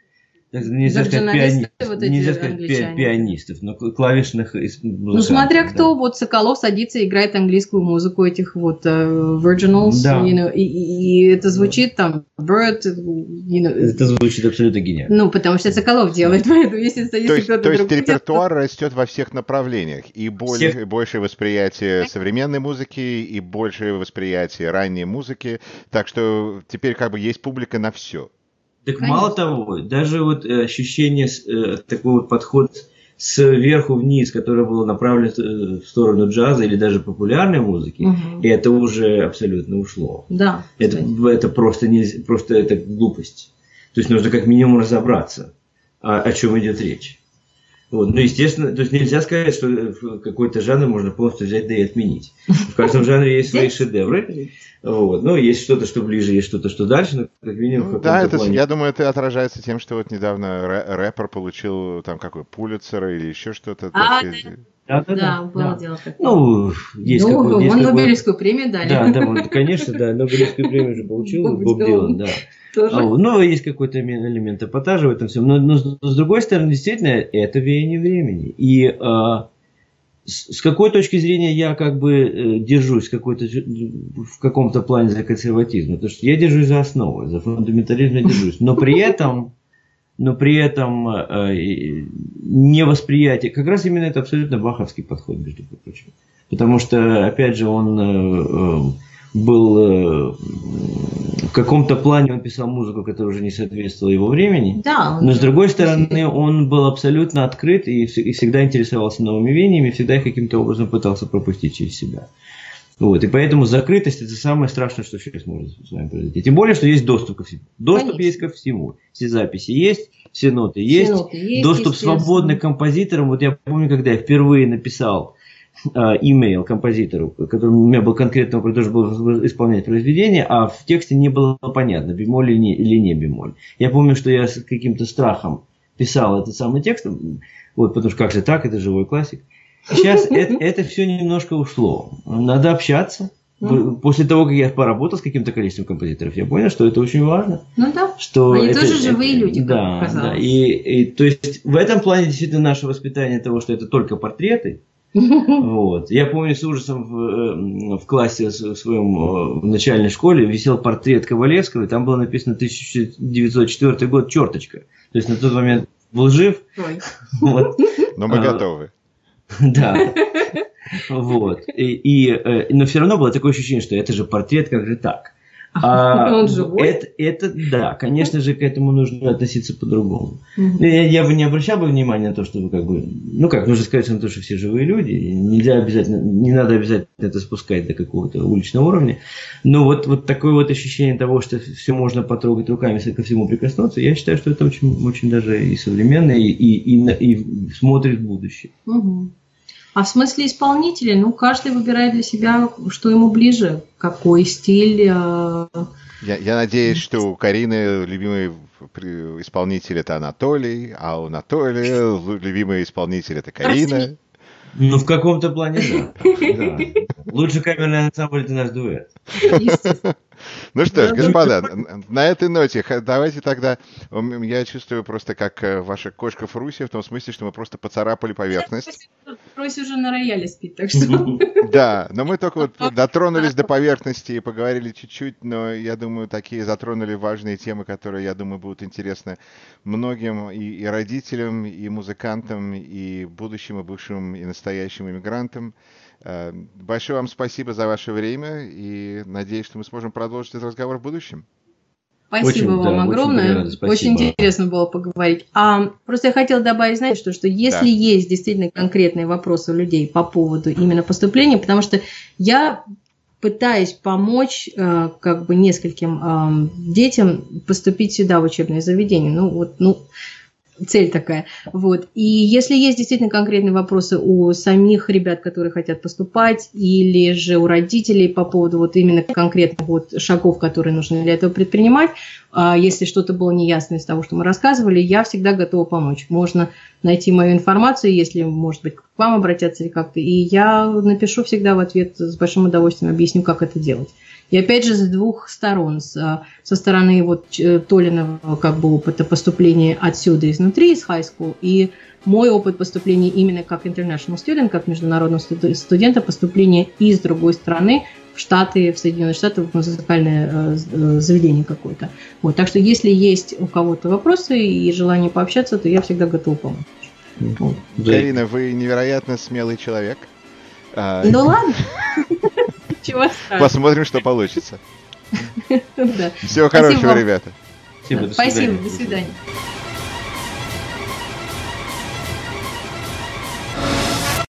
нельзя сказать, пиани... вот нельзя сказать пи... пианистов, но клавишных Ну, смотря кто, вот Соколов садится и играет английскую музыку этих вот uh, Virginals, да. you know, и, и это звучит там Bird, you know. Это звучит абсолютно гениально. Ну, потому что Соколов делает, поэтому если садится То есть, то есть репертуар растет во всех направлениях, и более, всех... большее восприятие современной музыки, и большее восприятие ранней музыки, так что теперь как бы есть публика на все. Так Конечно. мало того, даже вот э, ощущение, э, такой вот подход сверху вниз, которое было направлено э, в сторону джаза или даже популярной музыки, угу. это уже абсолютно ушло. Да. Это, это просто, нельзя, просто это глупость. То есть нужно как минимум разобраться, о, о чем идет речь. Вот. Ну, естественно, то есть нельзя сказать, что какой-то жанр можно полностью взять да и отменить. В каждом жанре есть свои шедевры. Вот. Ну, есть что-то, что ближе, есть что-то, что дальше, но как минимум ну, Да, это, плане... я думаю, это отражается тем, что вот недавно рэпер получил там какой Пулицера или еще что-то. А, да, да, да, да, было да. дело такое. Ну, есть ну, какой, есть он какой... Нобелевскую премию дали. Да, да, он, конечно, да, Нобелевскую премию уже получил, Боб Дилан, да. Тоже. Ну, есть какой-то элемент эпатажа в этом всем. Но, но с другой стороны, действительно, это веяние времени. И а, с какой точки зрения я как бы э, держусь какой-то, в каком-то плане за консерватизм? Потому что я держусь за основу, за фундаментализм я держусь. Но при этом, но при этом э, не восприятие, как раз именно это абсолютно баховский подход, между прочим. Потому что, опять же, он э, был э, в каком-то плане он писал музыку, которая уже не соответствовала его времени. Да, но с другой стороны, он был абсолютно открыт и, и всегда интересовался новыми веяниями, всегда их каким-то образом пытался пропустить через себя. Вот, и поэтому закрытость это самое страшное, что сейчас может с вами произойти. Тем более, что есть доступ ко всему. Доступ Конечно. есть ко всему. Все записи есть, все ноты есть. Все ноты есть доступ свободный к композиторам. Вот я помню, когда я впервые написал имейл композитору, который у меня был конкретно, должен был исполнять произведение, а в тексте не было понятно, бемоль или не, или не бемоль. Я помню, что я с каким-то страхом писал этот самый текст, вот, потому что как же так, это живой классик. Сейчас <laughs> это, это все немножко ушло. Надо общаться, mm. после того, как я поработал с каким-то количеством композиторов, я понял, что это очень важно. Ну да. Что Они это, тоже живые люди, да, как да. И, и то есть в этом плане действительно наше воспитание того, что это только портреты. <laughs> Вот. Я помню с ужасом в, э, в классе в своем э, в начальной школе висел портрет Ковалевского, и там было написано 1904 год, черточка. То есть на тот момент был жив. <laughs> Вот. Но мы а, готовы. <laughs> Да. Вот. И, и, э, но все равно было такое ощущение, что это же портрет, как же так. А, <laughs> Он живой? Это, это, да, конечно же, к этому нужно относиться по-другому. Угу. Я, я бы не обращал бы внимания на то, что как бы, ну как, нужно сказать на то, что все живые люди, нельзя обязательно, не надо обязательно это спускать до какого-то уличного уровня, но вот, вот такое вот ощущение того, что все можно потрогать руками, ко всему прикоснуться, я считаю, что это очень, очень даже и современно, и, и, и, и смотрит в будущее. Угу. А в смысле исполнителя, ну, каждый выбирает для себя, что ему ближе, какой стиль. Э... Я, я надеюсь, что у Карины любимый исполнитель это Анатолий, а у Анатолия любимый исполнитель это Карина. Ну, в каком-то плане, да. <laughs> да. Лучше камерный ансамбль это наш дуэт. Ну что ж, господа, на этой ноте давайте тогда... Я чувствую просто как э, ваша кошка Фруси, в том смысле, что мы просто поцарапали поверхность. Фруси уже на рояле спит, так что... <laughs> Да, но мы только вот <laughs> дотронулись до поверхности и поговорили чуть-чуть, но я думаю, такие затронули важные темы, которые, я думаю, будут интересны многим и, и родителям, и музыкантам, и будущим, и бывшим, и настоящим иммигрантам. Э, большое вам спасибо за ваше время и надеюсь, что мы сможем продолжить этот разговор в будущем. Спасибо очень, вам да, огромное. Очень, очень интересно было поговорить. А, просто я хотела добавить, знаете, что, что если да. есть действительно конкретные вопросы у людей по поводу именно поступления, потому что я пытаюсь помочь э, как бы нескольким э, детям поступить сюда в учебное заведение. Ну вот, ну цель такая. Вот. И если есть действительно конкретные вопросы у самих ребят, которые хотят поступать, или же у родителей по поводу вот именно конкретных вот шагов, которые нужно для этого предпринимать, а если что-то было неясно из того, что мы рассказывали, я всегда готова помочь. Можно найти мою информацию, если, может быть, к вам обратятся или как-то, и я напишу всегда в ответ с большим удовольствием, объясню, как это делать. И опять же с двух сторон, со стороны вот э, Толиного как бы опыта поступления отсюда изнутри, из high school, и мой опыт поступления именно как international student, как международного студента, поступления из другой страны в Штаты, в Соединенные Штаты, в музыкальное э, э, заведение какое-то. Вот, так что если есть у кого-то вопросы и желание пообщаться, то я всегда готова помочь. Вот. Карина, вы невероятно смелый человек. А, ну <laughs> ладно. Чего Посмотрим, что получится. <laughs> Всего хорошего, ребята. Спасибо, до свидания.